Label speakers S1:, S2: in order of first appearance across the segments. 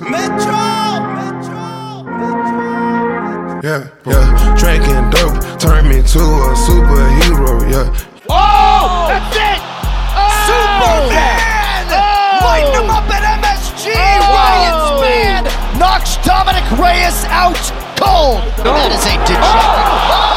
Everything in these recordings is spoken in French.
S1: Metro! Metro! Metro! Yeah, yeah. Drinking dope turned me to a superhero, yeah.
S2: Oh! That's it! Oh!
S3: Superman!
S2: Oh!
S3: Lighten him up at MSG!
S2: Oh!
S3: Ryan's man knocks Dominic Reyes out cold.
S2: No.
S3: That is a degenerate.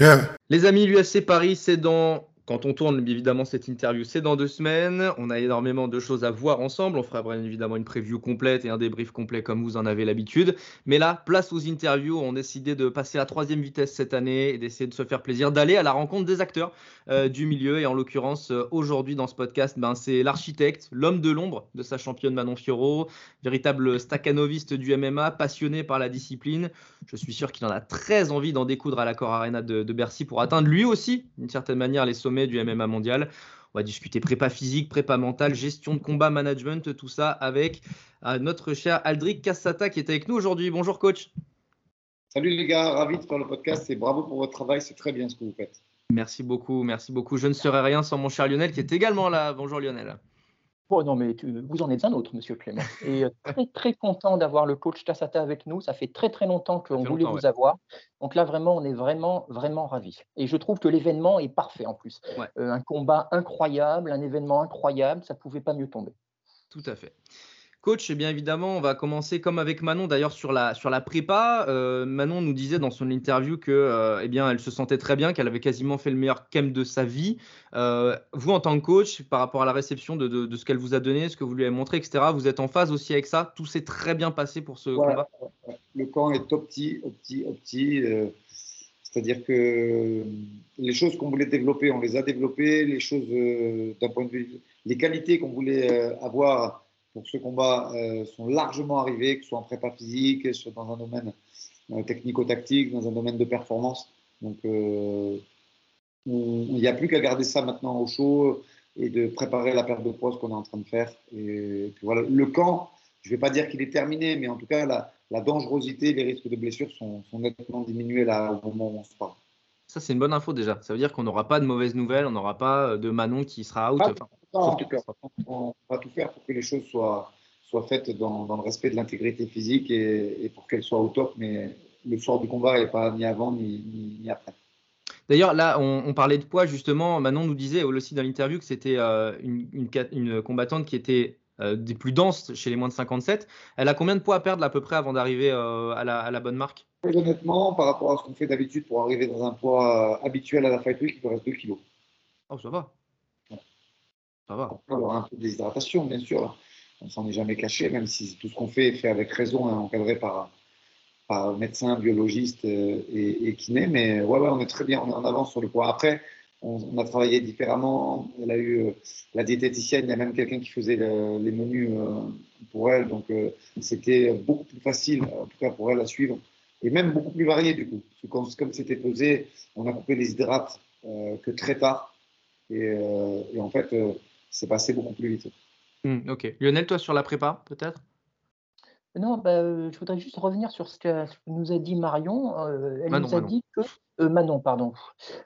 S1: Yeah.
S4: Les amis, l'UFC Paris, c'est dans. Quand on tourne évidemment cette interview, c'est dans deux semaines. On a énormément de choses à voir ensemble. On fera bien évidemment une preview complète et un débrief complet comme vous en avez l'habitude. Mais là, place aux interviews. On a décidé de passer à la troisième vitesse cette année et d'essayer de se faire plaisir, d'aller à la rencontre des acteurs euh, du milieu. Et en l'occurrence, euh, aujourd'hui dans ce podcast, ben, c'est l'architecte, l'homme de l'ombre de sa championne Manon Fiorot, véritable staccanoviste du MMA, passionné par la discipline. Je suis sûr qu'il en a très envie d'en découdre à l'accord Arena de, de Bercy pour atteindre lui aussi, d'une certaine manière, les sommets du MMA mondial. On va discuter prépa physique, prépa mentale, gestion de combat, management, tout ça avec euh, notre cher Aldric Cassata qui est avec nous aujourd'hui. Bonjour coach.
S5: Salut les gars, ravi de faire le podcast et bravo pour votre travail, c'est très bien ce que vous faites.
S4: Merci beaucoup, merci beaucoup. Je ne serais rien sans mon cher Lionel qui est également là. Bonjour Lionel.
S6: Oh non, mais tu- vous en êtes un autre, monsieur Clément. Et euh, très, très content d'avoir le coach Tassata avec nous. Ça fait très, très longtemps qu'on voulait vous avoir. Donc là, vraiment, on est vraiment, vraiment ravis. Et je trouve que l'événement est parfait en plus.
S4: Ouais.
S6: Euh, un combat incroyable, un événement incroyable. Ça ne pouvait pas mieux tomber.
S4: Tout à fait. Coach, eh bien évidemment, on va commencer comme avec Manon d'ailleurs sur la, sur la prépa. Euh, Manon nous disait dans son interview que euh, eh bien, elle se sentait très bien, qu'elle avait quasiment fait le meilleur camp de sa vie. Euh, vous, en tant que coach, par rapport à la réception de, de- de ce qu'elle vous a donné, ce que vous lui avez montré, etc., vous êtes en phase aussi avec ça Tout s'est très bien passé pour ce
S5: Ouais,
S4: combat.
S5: Le camp est opti, opti, opti. euh, C'est-à-dire que les choses qu'on voulait développer, on les a développées. Les choses, d'un point de vue, les qualités qu'on voulait avoir pour ce combat euh, sont largement arrivées, que ce soit en prépa physique, que ce soit dans un domaine euh, technico-tactique, dans un domaine de performance. Donc, euh, il n'y a plus qu'à garder ça maintenant au chaud et de préparer la perte de poids, ce qu'on est en train de faire. Et puis voilà, le camp, je ne vais pas dire qu'il est terminé, mais en tout cas, la, la dangerosité, les risques de blessures sont, sont nettement diminués là au moment où on se parle.
S4: Ça, c'est une bonne info déjà. Ça veut dire qu'on n'aura pas de mauvaises nouvelles, on n'aura pas euh, de Manon qui sera out.
S5: Ah,
S4: Enfin,
S5: Non, en
S4: que-
S5: tout cas, on va tout faire pour que les choses soient, soient faites dans, dans le respect de l'intégrité physique et, et pour qu'elles soient au top, mais le soir du combat n'est pas ni avant ni, ni, ni après.
S4: D'ailleurs, là, on, on parlait de poids, justement. Manon nous disait aussi dans l'interview que c'était euh, une, une ca- une combattante qui était euh, des plus denses chez les moins de 57. Elle a combien de poids à perdre à peu près avant d'arriver euh, à, la, à la bonne marque?
S5: Très honnêtement, par rapport à ce qu'on fait d'habitude pour arriver dans un poids habituel à la Fight Week, il te reste 2 kilos.
S4: Oh, ça va. Ça va.
S5: Aura un peu de déshydratation, bien sûr. On s'en est jamais caché, même si tout ce qu'on fait est fait avec raison, hein, encadré par, par médecin, biologiste euh, et, et kiné. Mais ouais, ouais, on est très bien, on est en avance sur le poids. Après, on, a travaillé différemment. Elle a eu euh, la diététicienne, il y a même quelqu'un qui faisait le- les menus euh, pour elle. Donc, c'était beaucoup plus facile, en tout cas pour elle, à suivre. Et même beaucoup plus varié, du coup. Parce que comme c'était pesé, on a coupé les hydrates que très tard. Et, en fait, c'est passé beaucoup plus vite.
S4: Hmm, ok. Lionel, toi, sur la prépa, peut-être?
S6: Non, bah, euh, je voudrais juste revenir sur ce que, ce que nous a dit Marion. Euh, elle
S4: Manon,
S6: nous a
S4: Manon.
S6: dit que euh, Manon, pardon.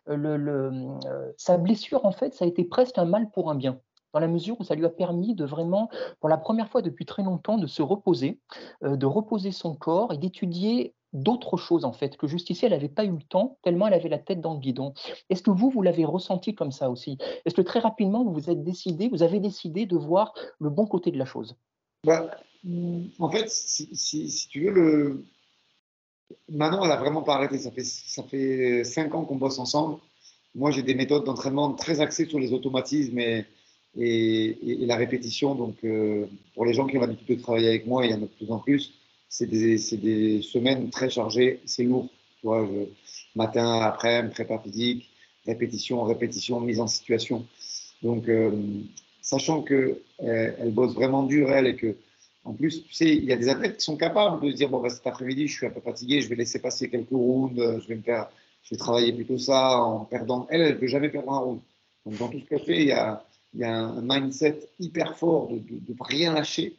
S6: Le, le, euh, sa blessure, en fait, ça a été presque un mal pour un bien, dans la mesure où ça lui a permis de vraiment, pour la première fois depuis très longtemps, de se reposer, euh, de reposer son corps et d'étudier d'autres choses, en fait, que jusqu'ici, elle n'avait pas eu le temps, tellement elle avait la tête dans le guidon. Est-ce que vous, vous l'avez ressenti comme ça aussi? Est-ce que très rapidement, vous vous êtes décidé, vous avez décidé de voir le bon côté de la chose?
S5: Bah, en fait, si, tu veux, le... Manon, elle a vraiment pas arrêté. Ça fait, ça fait cinq ans qu'on bosse ensemble. Moi, j'ai des méthodes d'entraînement très axées sur les automatismes et- et la répétition. Donc, euh, pour les gens qui ont l'habitude de travailler avec moi, il y en a de plus en plus. C'est des, semaines très chargées. C'est lourd. Matin, après-midi, prépa physique, répétition, répétition, mise en situation. Donc, euh, sachant que euh, bosse vraiment dur, elle, et que, en plus, tu sais, il y a des athlètes qui sont capables de se dire bon, bah, cet après-midi, je suis un peu fatigué, je vais laisser passer quelques rounds, euh, je vais travailler plutôt ça en perdant. Elle, elle ne peut jamais perdre un round. Donc, dans tout ce qu'elle fait, il y a, il y a un mindset hyper fort de, de, rien lâcher,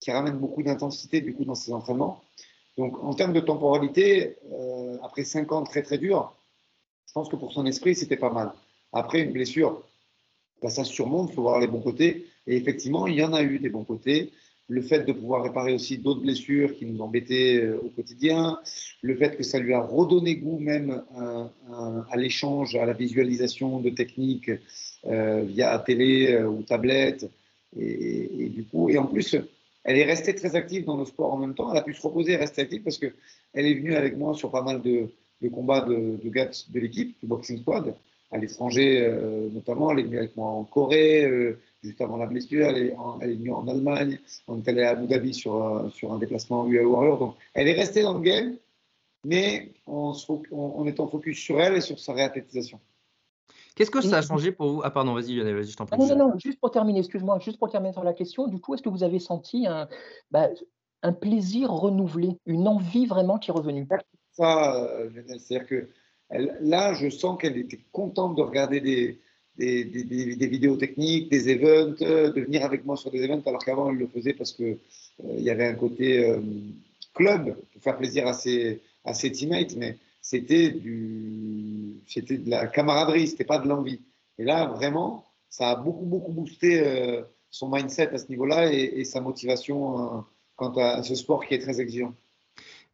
S5: qui, ramène beaucoup d'intensité du coup dans ses entraînements. Donc en termes de temporalité, euh, après cinq ans très très durs, je pense que pour son esprit, c'était pas mal. Après une blessure, bah, ça surmonte, il faut voir les bons côtés. Et effectivement, il y en a eu des bons côtés le fait de pouvoir réparer aussi d'autres blessures qui nous embêtaient euh, au quotidien, le fait que ça lui a redonné goût même à, l'échange, à la visualisation de techniques euh, via télé euh, ou tablette. Et, du coup, et en plus, elle est restée très active dans le sport en même temps. Elle a pu se reposer et rester active parce qu'elle est venue avec moi sur pas mal de, combats de, de gars de l'équipe, du Boxing Squad, à l'étranger notamment. Elle est venue avec moi en Corée juste avant la blessure. Elle est, est venue en Allemagne. On est allé à Abu Dhabi sur, euh, un déplacement UA Warrior. Donc, elle est restée dans le game, mais en, en, étant focus sur elle et sur sa réathlétisation.
S4: Qu'est-ce que ça a changé pour vous? Ah pardon, vas-y Lionel, vas-y, je t'en prie.
S6: Non, non, non, juste pour terminer, excuse-moi, juste pour terminer sur la question, du coup, est-ce que vous avez senti un, bah, un plaisir renouvelé, une envie vraiment qui est revenue?
S5: Ça, euh, c'est-à-dire que là, je sens qu'elle était contente de regarder des, des, des, vidéos techniques, des events, euh, de venir avec moi sur des events, alors qu'avant, elle le faisait parce qu'il euh, y avait un côté euh, club pour faire plaisir à ses, à ses teammates, mais c'était c'était de la camaraderie, c'était pas de l'envie. Et là, vraiment, ça a beaucoup, beaucoup boosté son mindset à ce niveau-là et, et, sa motivation quant à ce sport qui est très exigeant.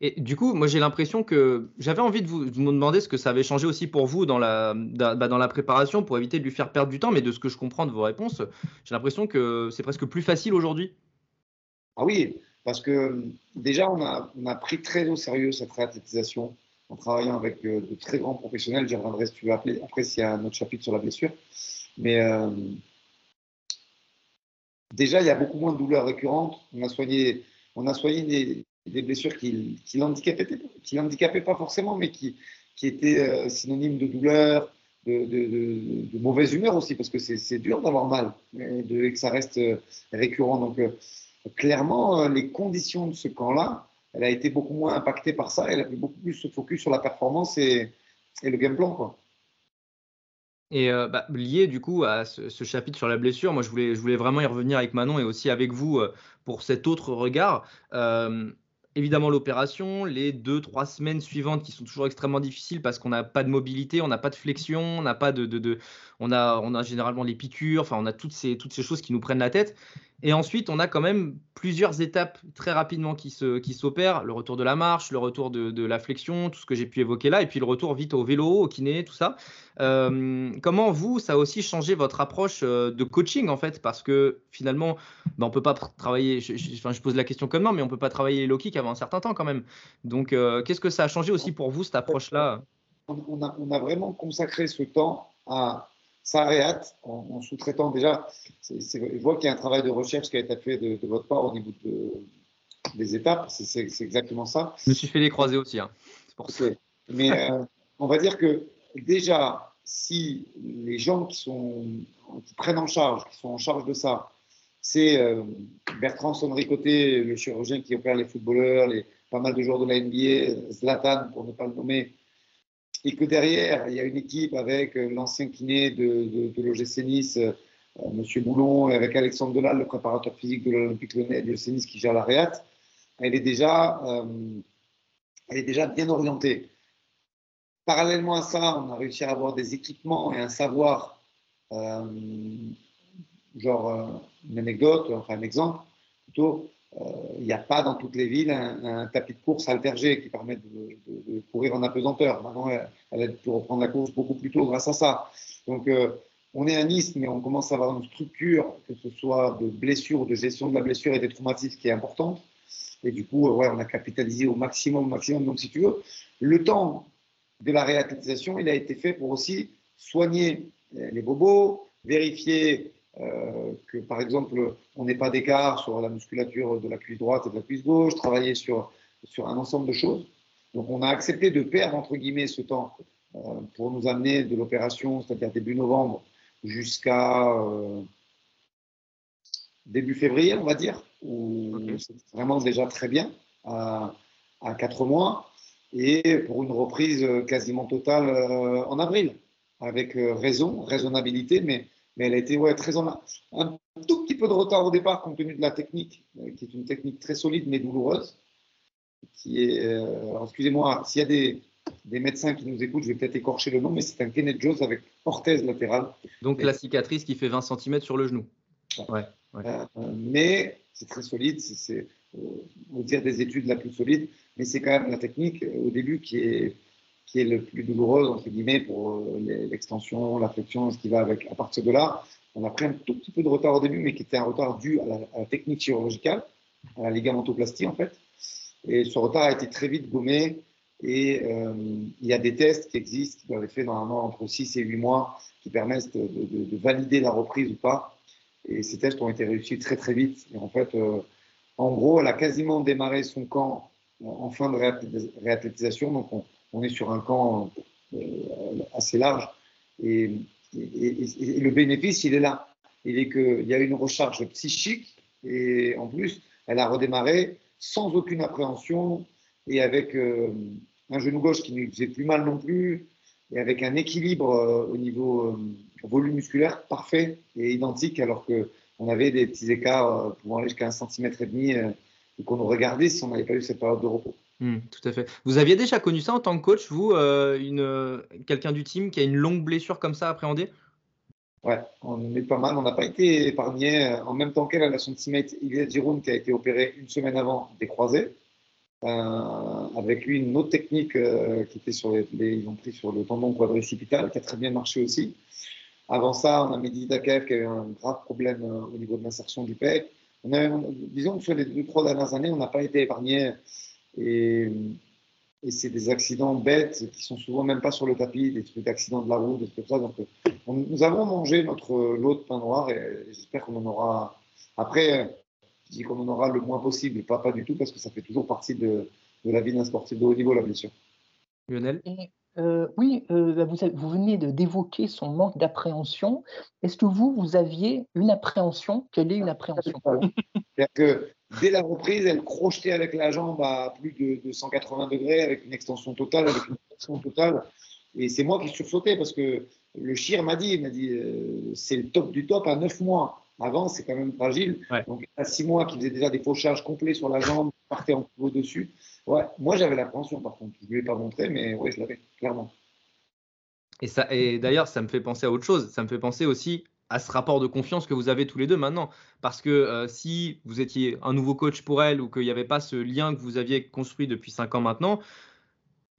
S4: Et du coup, moi j'ai l'impression que j'avais envie de vous, demander ce que ça avait changé aussi pour vous dans la, bah, dans la préparation pour éviter de lui faire perdre du temps, mais de ce que je comprends de vos réponses, j'ai l'impression que c'est presque plus facile aujourd'hui.
S5: Ah oui, parce que déjà on a, on a pris très au sérieux cette réathlétisation en travaillant avec euh, de très grands professionnels. J'y reviendrai si tu veux appeler après s'il y a un autre chapitre sur la blessure. Mais euh, déjà il y a beaucoup moins de douleurs récurrentes. On a soigné, on a soigné des, blessures qui, qui l'handicapaient pas forcément, mais qui, étaient euh, synonymes de douleur, de, mauvaise humeur aussi, parce que c'est dur d'avoir mal et, que ça reste récurrent. Donc, clairement, les conditions de ce camp-là, elle a été beaucoup moins impactée par ça. Elle a beaucoup plus se focus sur la performance et, le game plan. Quoi.
S4: Et bah, lié du coup à ce, chapitre sur la blessure, moi je voulais, vraiment y revenir avec Manon et aussi avec vous pour cet autre regard évidemment l'opération, les deux, trois semaines suivantes qui sont toujours extrêmement difficiles parce qu'on n'a pas de mobilité, on n'a pas de flexion, on n'a pas de, de, on, a, on a généralement les piqûres, enfin on a toutes ces, toutes ces choses qui nous prennent la tête. Et ensuite, on a quand même plusieurs étapes très rapidement qui s'opèrent. Le retour de la marche, le retour de, la flexion, tout ce que j'ai pu évoquer là, et puis le retour vite au vélo, au kiné, tout ça. Euh, comment vous, ça a aussi changé votre approche euh, de coaching en fait? Parce que finalement, ben, on peut pas travailler, je, je, pose la question comment, mais on peut pas travailler les low kicks avant un certain temps quand même. Donc, euh, qu'est-ce que ça a changé aussi pour vous, cette approche-là?
S5: On a vraiment consacré ce temps à ça réate en, sous-traitant déjà. je vois qu'il y a un travail de recherche qui a été fait de, votre part au niveau des étapes. C'est exactement ça.
S4: Je me suis fait les croiser aussi. Hein.
S5: Pour ça. Mais euh, on va dire que déjà, si les gens qui, sont, qui prennent en charge, qui sont en charge de ça, c'est euh, Bertrand Sonricoté, le chirurgien qui opère les footballeurs, les, pas mal de joueurs de la NBA, Zlatan, pour ne pas le nommer, et que derrière, il y a une équipe avec euh, l'ancien kiné de, de, de l'OGC Nice, euh, M. Boulon, et avec Alexandre Delal, le préparateur physique de l'Olympique Lyonnais de l'OGC qui gère la Réat, elle est déjà, euh, elle est déjà bien orientée. Parallèlement à ça, on a réussi à avoir des équipements et un savoir, genre une anecdote, enfin un exemple, plutôt, il n'y a pas dans toutes les villes un, tapis de course altergé qui permet de, courir en apesanteur. Maintenant, elle, a pu reprendre la course beaucoup plus tôt grâce à ça. Donc, euh, on est à Nice, mais on commence à avoir une structure, que ce soit de blessure, de gestion de la blessure et des traumatismes qui est importante. Et du coup, ouais, on a capitalisé au maximum, maximum. Donc, si tu veux, le temps de la réathlétisation, il a été fait pour aussi soigner les bobos, vérifier euh, que par exemple, on n'ait pas d'écart sur la musculature de la cuisse droite et de la cuisse gauche, travailler sur, sur un ensemble de choses. Donc on a accepté de perdre, entre guillemets, ce temps euh, pour nous amener de l'opération, c'est-à-dire début novembre, jusqu'à euh, début février, on va dire, où c'est vraiment déjà très bien, à, à 4 mois, et pour une reprise quasiment totale en avril, avec raison, raisonnabilité, mais mais elle a été ouais, très en un tout petit peu de retard au départ compte tenu de la technique, euh, qui est une technique très solide mais douloureuse. Qui est, euh, excusez-moi, s'il y a des, des, médecins qui nous écoutent, je vais peut-être écorcher le nom, mais c'est un Kenneth Jones avec orthèse latérale.
S4: Donc la cicatrice qui fait 20 cm sur le genou.
S5: Ouais. Euh, mais c'est très solide, c'est on dire des études la plus solide, mais c'est quand même la technique au début qui est qui est le plus douloureuse, entre guillemets, pour euh, l'extension, la flexion, ce qui va avec. À partir de là, on a pris un tout petit peu de retard au début, mais qui était un retard dû à la, technique chirurgicale, à la ligamentoplastie, en fait. Et ce retard a été très vite gommé. Et euh, il y a des tests qui existent, qui doivent être faits normalement entre 6 et 8 mois, qui permettent de, valider la reprise ou pas. Et ces tests ont été réussis très très vite. Et en fait, euh, en gros, elle a quasiment démarré son camp en fin de réathlétisation. Donc, on, on est sur un camp euh, assez large. Et, le bénéfice, il est là. Il est qu'il y a une recharge psychique et en plus, elle a redémarré sans aucune appréhension et avec euh, un genou gauche qui ne faisait plus mal non plus et avec un équilibre euh, au niveau volume musculaire parfait et identique alors qu'on avait des petits écarts pouvant aller jusqu'à un centimètre et demi et qu'on nous regardait si on n'avait pas eu cette période de repos.
S4: Mmh, tout à fait. Vous aviez déjà connu ça en tant que coach, vous, euh, une, quelqu'un du team qui a une longue blessure comme ça appréhendée
S5: Ouais, on est pas mal. On n'a pas été épargné. Euh, en même temps qu'elle, elle a son teammate Ilya Giroud qui a été opéré une semaine avant des croisés. Euh, avec lui, une autre technique qui était sur les, Ils ont pris sur le tendon quadricipital qui a très bien marché aussi. Avant ça, on a Mehdi Dakev qui a eu un grave problème au niveau de l'insertion du pec. Disons que sur les deux, trois dernières années, on n'a pas été épargné et, c'est des accidents bêtes qui sont souvent même pas sur le tapis, des trucs d'accidents de la route, des trucs comme ça. Donc, nous avons mangé notre lot de pain noir et j'espère qu'on en aura. Après, je dis qu'on en aura le moins possible, pas, pas du tout, parce que ça fait toujours partie de, de la vie d'un sportif de haut niveau, la blessure.
S4: Lionel?
S6: Euh, oui, euh, vous, vous, venez d'évoquer son manque d'appréhension. Est-ce que vous, vous aviez une appréhension? Quelle est une appréhension?
S5: C'est-à-dire que dès la reprise, elle crochetait avec la jambe à plus de, 180 degrés, avec une extension totale, avec une extension totale. Et c'est moi qui sursautais parce que le chir m'a dit, m'a dit, euh, c'est le top du top à 9 mois. Avant, c'est quand même fragile. Donc, à 6 mois, qui faisait déjà des fauchages complets sur la jambe, partait en au-dessus. Ouais, moi j'avais l'appréhension par contre. Je ne lui ai pas montré, mais oui, je l'avais, clairement.
S4: Et, ça, et d'ailleurs, ça me fait penser à autre chose. Ça me fait penser aussi à ce rapport de confiance que vous avez tous les deux maintenant. Parce que euh, si vous étiez un nouveau coach pour elle ou qu'il n'y avait pas ce lien que vous aviez construit depuis cinq ans maintenant,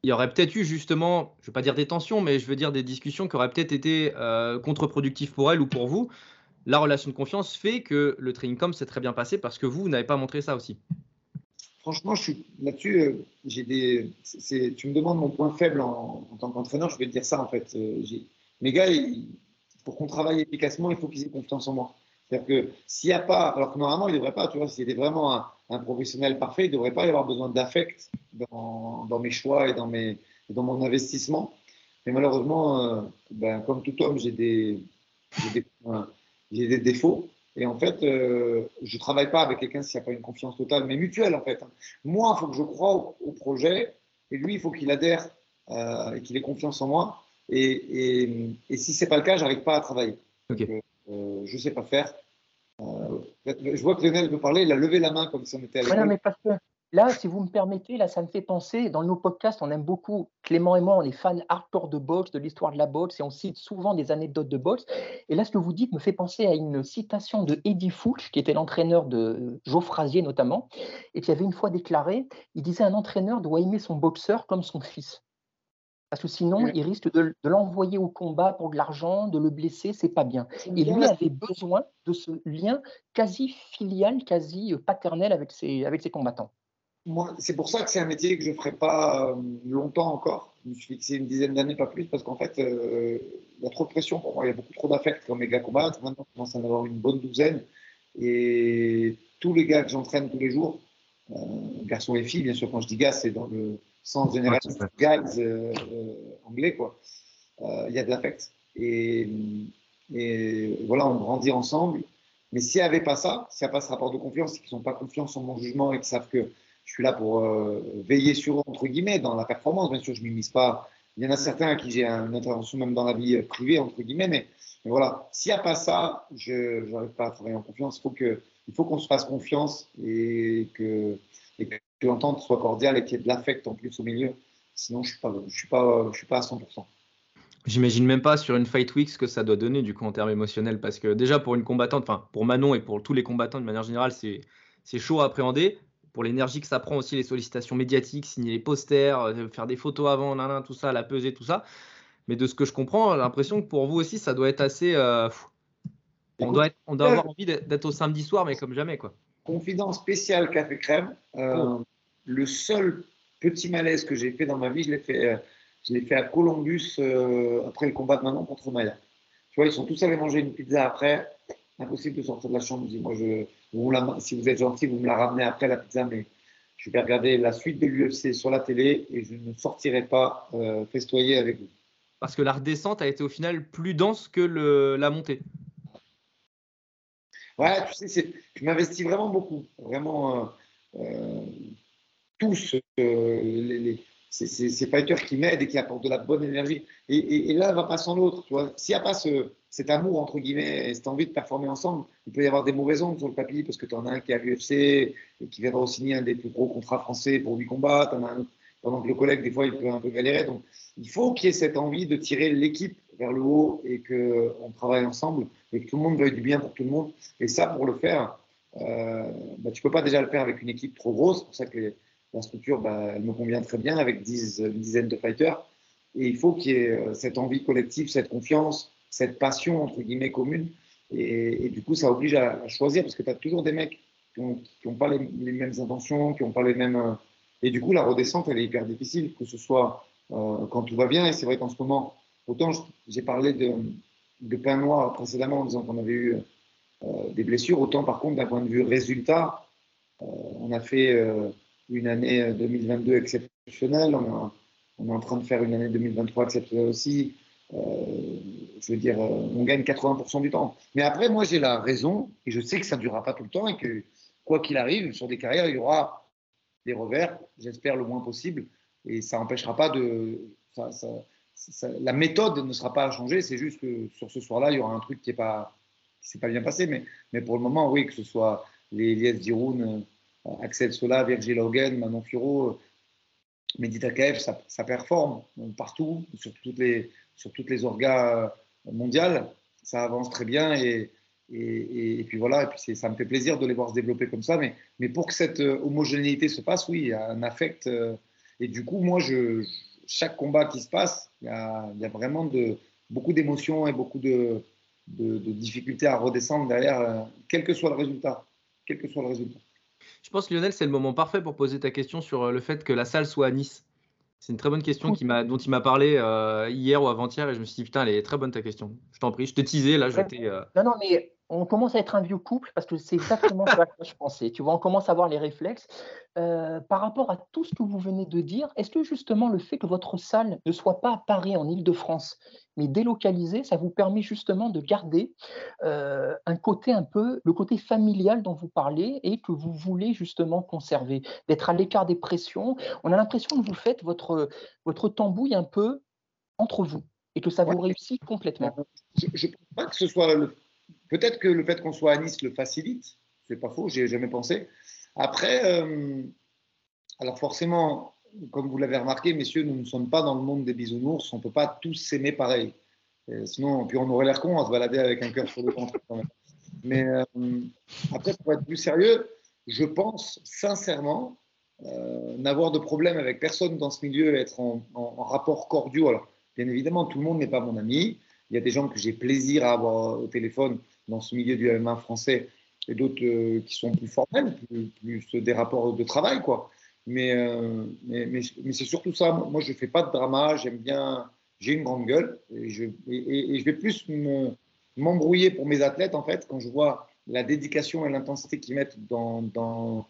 S4: il y aurait peut-être eu justement, je ne vais pas dire des tensions, mais je veux dire des discussions qui auraient peut-être été euh, contre-productives pour elle ou pour vous. La relation de confiance fait que le training com s'est très bien passé parce que vous, vous n'avez pas montré ça aussi
S5: franchement, là-dessus. Euh, j'ai des. tu me demandes mon point faible en, tant qu'entraîneur, je vais te dire ça en fait. Euh, mes gars, pour qu'on travaille efficacement, il faut qu'ils aient confiance en moi. C'est-à-dire que s'il n'y a pas, alors que normalement il ne devrait pas, tu vois, s'il était vraiment un, professionnel parfait, il ne devrait pas y avoir besoin d'affect dans, mes choix et dans, mes, dans mon investissement. Mais malheureusement, euh, ben, comme tout homme, j'ai des, j'ai des défauts. Et en fait, euh, je ne travaille pas avec quelqu'un s'il n'y a pas une confiance totale, mais mutuelle en fait. Moi, il faut que je croie au, projet, et lui, il faut qu'il adhère euh, et qu'il ait confiance en moi. Et, et, et si ce n'est pas le cas, je n'arrive pas à travailler. Euh, je ne sais pas faire. je vois que Lionel veut parler, il a levé la main comme si on était à
S6: l'école. mais parce que Là, si vous me permettez, là, ça me fait penser, dans nos podcasts, on aime beaucoup, Clément et moi, on est fans hardcore de boxe, de l'histoire de la boxe, et on cite souvent des anecdotes de boxe. Et là, ce que vous dites me fait penser à une citation de Eddie Fouch, qui était l'entraîneur de Joe Frazier notamment, et qui avait une fois déclaré, il disait un entraîneur doit aimer son boxeur comme son fils. Parce que sinon, il risque de, l'envoyer au combat pour de l'argent, de le blesser, c'est pas bien. Et lui avait besoin de ce lien quasi filial, quasi paternel avec avec ses combattants
S5: c'est pour ça que c'est un métier que je ne ferai pas euh, longtemps encore. Je me suis fixé une dizaine d'années, pas plus, parce qu'en fait, euh, il y a trop de pression pour moi. Il y a beaucoup trop d'affect quand mes gars combattent. Maintenant, je commence à en avoir une bonne douzaine. Et tous les gars que j'entraîne tous les jours, euh, garçons et filles, bien sûr, quand je dis gars, c'est dans le sens général, gars anglais, quoi. Il y a de l'affect. Et, et, voilà, on grandit ensemble. Mais s'il n'y avait pas ça, s'il n'y a pas ce rapport de confiance, qu'ils n'ont pas confiance en mon jugement et qu'ils savent que je suis là pour euh, veiller sur eux, entre guillemets, dans la performance. Bien sûr, je ne m'immisce pas. Il y en a certains à qui j'ai une intervention même dans la vie privée, entre guillemets, mais Mais voilà, s'il n'y a pas ça, je n'arrive pas à travailler en confiance. Il faut que, il faut qu'on se fasse confiance et que, et que l'entente soit cordiale et qu'il y ait de l'affect en plus au milieu. Sinon, je ne suis, pas, je suis pas à 100%.
S4: J'imagine même pas sur une Fight Week ce que ça doit donner du coup en termes émotionnels parce que déjà pour une combattante, enfin pour Manon et pour tous les combattants de manière générale, c'est chaud à appréhender. Pour l'énergie que ça prend aussi, les sollicitations médiatiques, signer les posters, euh, faire des photos avant, nan, tout ça, la peser, tout ça. Mais de ce que je comprends, j'ai l'impression que pour vous aussi, ça doit être assez. Euh, on, doit on doit avoir envie d'être au samedi soir, mais comme jamais. quoi.
S5: Confidence spéciale Café Crème. Euh, oh. Le seul petit malaise que j'ai fait dans ma vie, je l'ai fait je l'ai fait à Columbus euh, après le combat de Manon contre Maya. Tu vois, ils sont tous allés manger une pizza après. Impossible de sortir de la chambre. Dis, moi, je, si vous êtes gentil, vous me la ramenez après la pizza, mais je vais regarder la suite de l'UFC sur la télé et je ne sortirai pas euh, festoyer avec vous.
S4: Parce que la redescente a été au final plus dense que le, la montée.
S5: Ouais, tu sais, je m'investis vraiment beaucoup. Vraiment, euh, euh tous les, les c'est ces fighters qui m'aident et qui apportent de la bonne énergie. Et, et, et l'un va pas sans l'autre. S'il n'y a pas ce, cet amour, entre guillemets, et cette envie de performer ensemble, il peut y avoir des mauvaises ondes sur le papier parce que tu en as un qui est à l'UFC et qui viendra signer un des plus gros contrats français pour lui combattre. pendant que le collègue, des fois, il peut un peu galérer. Donc, il faut qu'il y ait cette envie de tirer l'équipe vers le haut et qu'on travaille ensemble et que tout le monde veuille du bien pour tout le monde. Et ça, pour le faire, euh, bah, tu peux pas déjà le faire avec une équipe trop grosse. C'est pour ça que les, la structure, bah, elle me convient très bien avec une dizaine de fighters. Et il faut qu'il y ait euh, cette envie collective, cette confiance, cette passion, entre guillemets, commune. Et, du coup, ça oblige à, choisir parce que tu as toujours des mecs qui n'ont pas les, mêmes intentions, qui n'ont pas les mêmes. Euh, et du coup, la redescente, elle est hyper difficile, que ce soit euh, quand tout va bien. Et c'est vrai qu'en ce moment, autant j'ai parlé de, de pain noir précédemment en disant qu'on avait eu des blessures, autant par contre, d'un point de vue résultat, on a fait une année 2022 euh, exceptionnelle. On, est en train de faire une année 2023 exceptionnelle aussi. Euh, je veux dire, euh, on gagne 80% du temps. Mais après, moi, j'ai la raison, et je sais que ça ne durera pas tout le temps, et que quoi qu'il arrive, sur des carrières, il y aura des revers, j'espère le moins possible, et ça n'empêchera pas de. la méthode ne sera pas à changer, c'est juste que sur ce soir-là, il y aura un truc qui ne s'est pas bien passé, mais, mais pour le moment, oui, que ce soit les Elias Diroun, Axel Sola, Virgil Hogan, Manon Furo, Medita Kaev, ça, performe partout, sur toutes les, sur toutes les orgas mondiales. Ça avance très bien et, et, et puis voilà, et puis ça me fait plaisir de les voir se développer comme ça. Mais, mais pour que cette homogénéité se passe, oui, il y a un affect. Euh, et du coup, moi, je, chaque combat qui se passe, il y a, il y a vraiment de, beaucoup d'émotions et beaucoup de, de, de, difficultés à redescendre derrière, euh, quel que soit le résultat. Quel que soit le résultat.
S4: Je pense, Lionel, c'est le moment parfait pour poser ta question sur euh, le fait que la salle soit à Nice. C'est une très bonne question qui dont il m'a parlé euh, hier ou avant-hier et je me suis dit, putain, elle est très bonne ta question. Je t'en prie, je te teasais là. J'étais,
S6: euh, Non, non, mais on commence à être un vieux couple parce que c'est exactement ce que je pensais. Tu vois, on commence à avoir les réflexes. Euh, par rapport à tout ce que vous venez de dire, est-ce que justement le fait que votre salle ne soit pas à Paris, en Ile-de-France, mais délocalisée, ça vous permet justement de garder euh, un côté un peu, le côté familial dont vous parlez et que vous voulez justement conserver, d'être à l'écart des pressions? On a l'impression que vous faites votre, votre tambouille un peu entre vous et que ça vous réussit complètement.
S5: Je ne pense pas que ce soit le Peut-être que le fait qu'on soit à Nice le facilite, c'est pas faux, j'ai jamais pensé. Après, euh, alors forcément, comme vous l'avez remarqué, messieurs, nous ne sommes pas dans le monde des bisounours, on ne peut pas tous s'aimer pareil. sinon, puis on aurait l'air con à se balader avec un cœur sur le ventre. Mais euh, après, pour être plus sérieux, je pense sincèrement euh, n'avoir de problème avec personne dans ce milieu, être en, rapport cordiaux. Alors, bien évidemment, tout le monde n'est pas mon ami. Il y a des gens que j'ai plaisir à avoir au téléphone dans ce milieu du MMA français et d'autres euh, qui sont plus formels, plus, des rapports de travail, quoi. Mais, euh, mais, mais, c'est surtout ça. Moi, je ne fais pas de drama. J'aime bien. J'ai une grande gueule et je, et, je vais plus m'embrouiller pour mes athlètes, en fait, quand je vois la dédication et l'intensité qu'ils mettent dans, dans,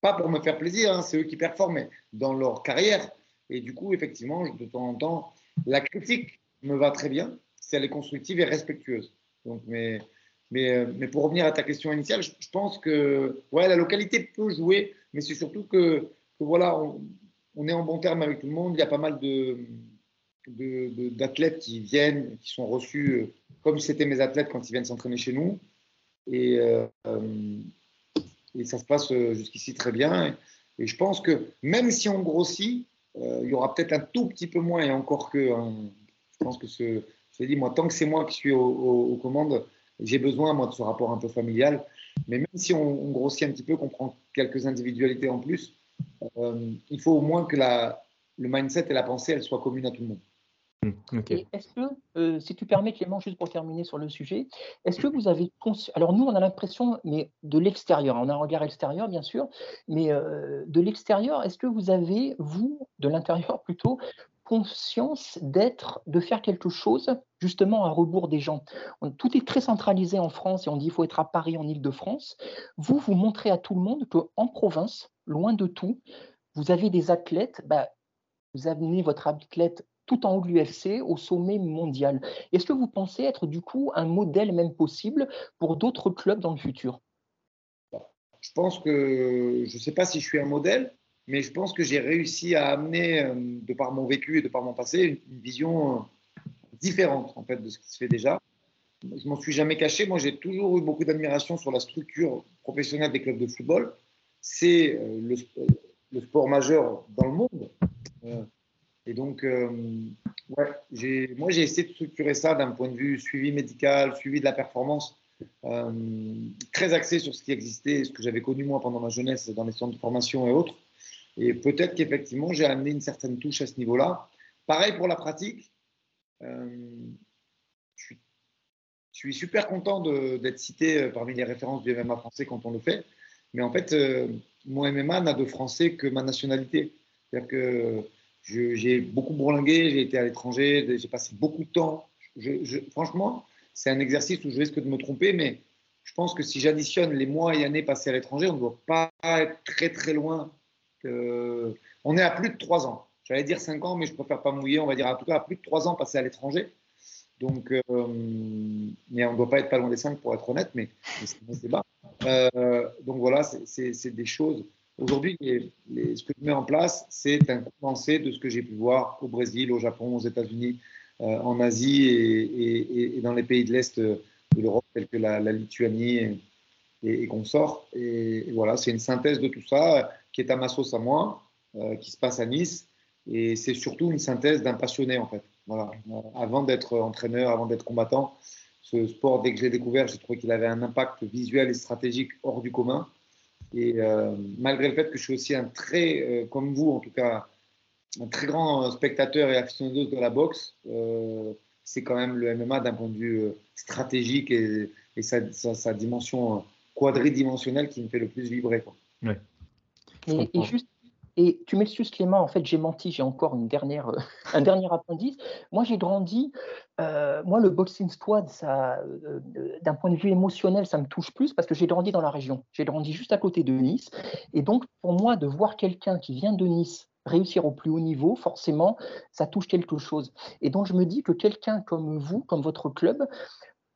S5: Pas pour me faire plaisir, hein, c'est eux qui performent, mais dans leur carrière. Et du coup, effectivement, de temps en temps, la critique me va très bien si elle est constructive et respectueuse. Donc, mais, mais, euh, mais pour revenir à ta question initiale, je, pense que ouais, la localité peut jouer, mais c'est surtout que, que voilà, on, est en bon terme avec tout le monde. Il y a pas mal de, d'athlètes qui viennent, qui sont reçus comme si c'était mes athlètes quand ils viennent s'entraîner chez nous. Et, et ça se passe jusqu'ici très bien. Et, je pense que même si on grossit, il y aura peut-être un tout petit peu moins, et encore que, hein, pense que ce, je dit, moi, tant que c'est moi qui suis aux commandes, j'ai besoin, moi, de ce rapport un peu familial. Mais même si on, grossit un petit peu, qu'on prend quelques individualités en plus, euh, il faut au moins que la, le mindset et la pensée, elles soient communes à tout le monde.
S6: Hmm, est-ce que, euh, si tu permets Clément, juste pour terminer sur le sujet, est-ce que vous avez alors nous on a l'impression, mais de l'extérieur, on a un regard extérieur bien sûr, mais euh, de l'extérieur, est-ce que vous avez vous, de l'intérieur plutôt, conscience d'être, de faire quelque chose justement à rebours des gens. tout est très centralisé en France et on dit il faut être à Paris, en Ile-de-France. Vous, vous montrez à tout le monde qu'en province, loin de tout, vous avez des athlètes, bah, vous amenez votre athlète tout en haut de l'UFC au sommet mondial. Est-ce que vous pensez être du coup un modèle même possible pour d'autres clubs dans le futur?
S5: Je pense que je ne sais pas si je suis un modèle, mais je pense que j'ai réussi à amener, euh, de par mon vécu et de par mon passé, une, vision euh, différente en fait de ce qui se fait déjà. Je m'en suis jamais caché. Moi, j'ai toujours eu beaucoup d'admiration sur la structure professionnelle des clubs de football. C'est euh, le, sport majeur dans le monde. et donc, moi, j'ai essayé de structurer ça d'un point de vue suivi médical, suivi de la performance, très axé sur ce qui existait, ce que j'avais connu moi pendant ma jeunesse dans les centres de formation et autres. Et peut-être qu'effectivement, j'ai amené une certaine touche à ce niveau-là. Pareil pour la pratique. Euh, je, suis, super content d'être cité euh, parmi les références du MMA français quand on le fait. Mais en fait, euh, mon MMA n'a de français que ma nationalité. C'est-à-dire que j'ai beaucoup bourlingué, j'ai été à l'étranger, j'ai passé beaucoup de temps. Franchement, c'est un exercice où je risque de me tromper, mais je pense que si j'additionne les mois et années passés à l'étranger, on ne doit pas être très très loin on est à plus de 3 ans. J'allais dire 5 ans, mais je préfère pas mouiller. On va dire en tout cas à plus de 3 ans passés à l'étranger. Donc, euh, mais on ne doit pas être pas loin des 5 pour être honnête, mais, c'est un débat. Euh, donc voilà, c'est des choses. Aujourd'hui, ce que je mets en place, c'est un condensé de ce que j'ai pu voir au Brésil, au Japon, aux États-Unis, euh, en Asie et, dans les pays de l'Est de l'Europe, tels que la, Lituanie et, et, qu'on sort. Et, voilà, c'est une synthèse de tout ça qui est à ma sauce à moi, euh, qui se passe à Nice. Et c'est surtout une synthèse d'un passionné, en fait. Voilà. Euh, avant d'être entraîneur, avant d'être combattant, ce sport, dès que je l'ai découvert, j'ai trouvé qu'il avait un impact visuel et stratégique hors du commun. Et euh, malgré le fait que je suis aussi un très, comme vous en tout cas, un très grand spectateur et aficionado de la boxe, c'est quand même le MMA d'un point de vue stratégique et, sa, dimension quadridimensionnelle qui me fait le plus vibrer. Quoi. Ouais.
S6: Et, juste, et tu m'excuses Clément, en fait j'ai menti, j'ai encore une dernière, euh, un dernier appendice. Moi j'ai grandi, euh, moi le boxing squad, ça, euh, d'un point de vue émotionnel, ça me touche plus parce que j'ai grandi dans la région. J'ai grandi juste à côté de Nice. Et donc pour moi de voir quelqu'un qui vient de Nice réussir au plus haut niveau, forcément, ça touche quelque chose. Et donc je me dis que quelqu'un comme vous, comme votre club,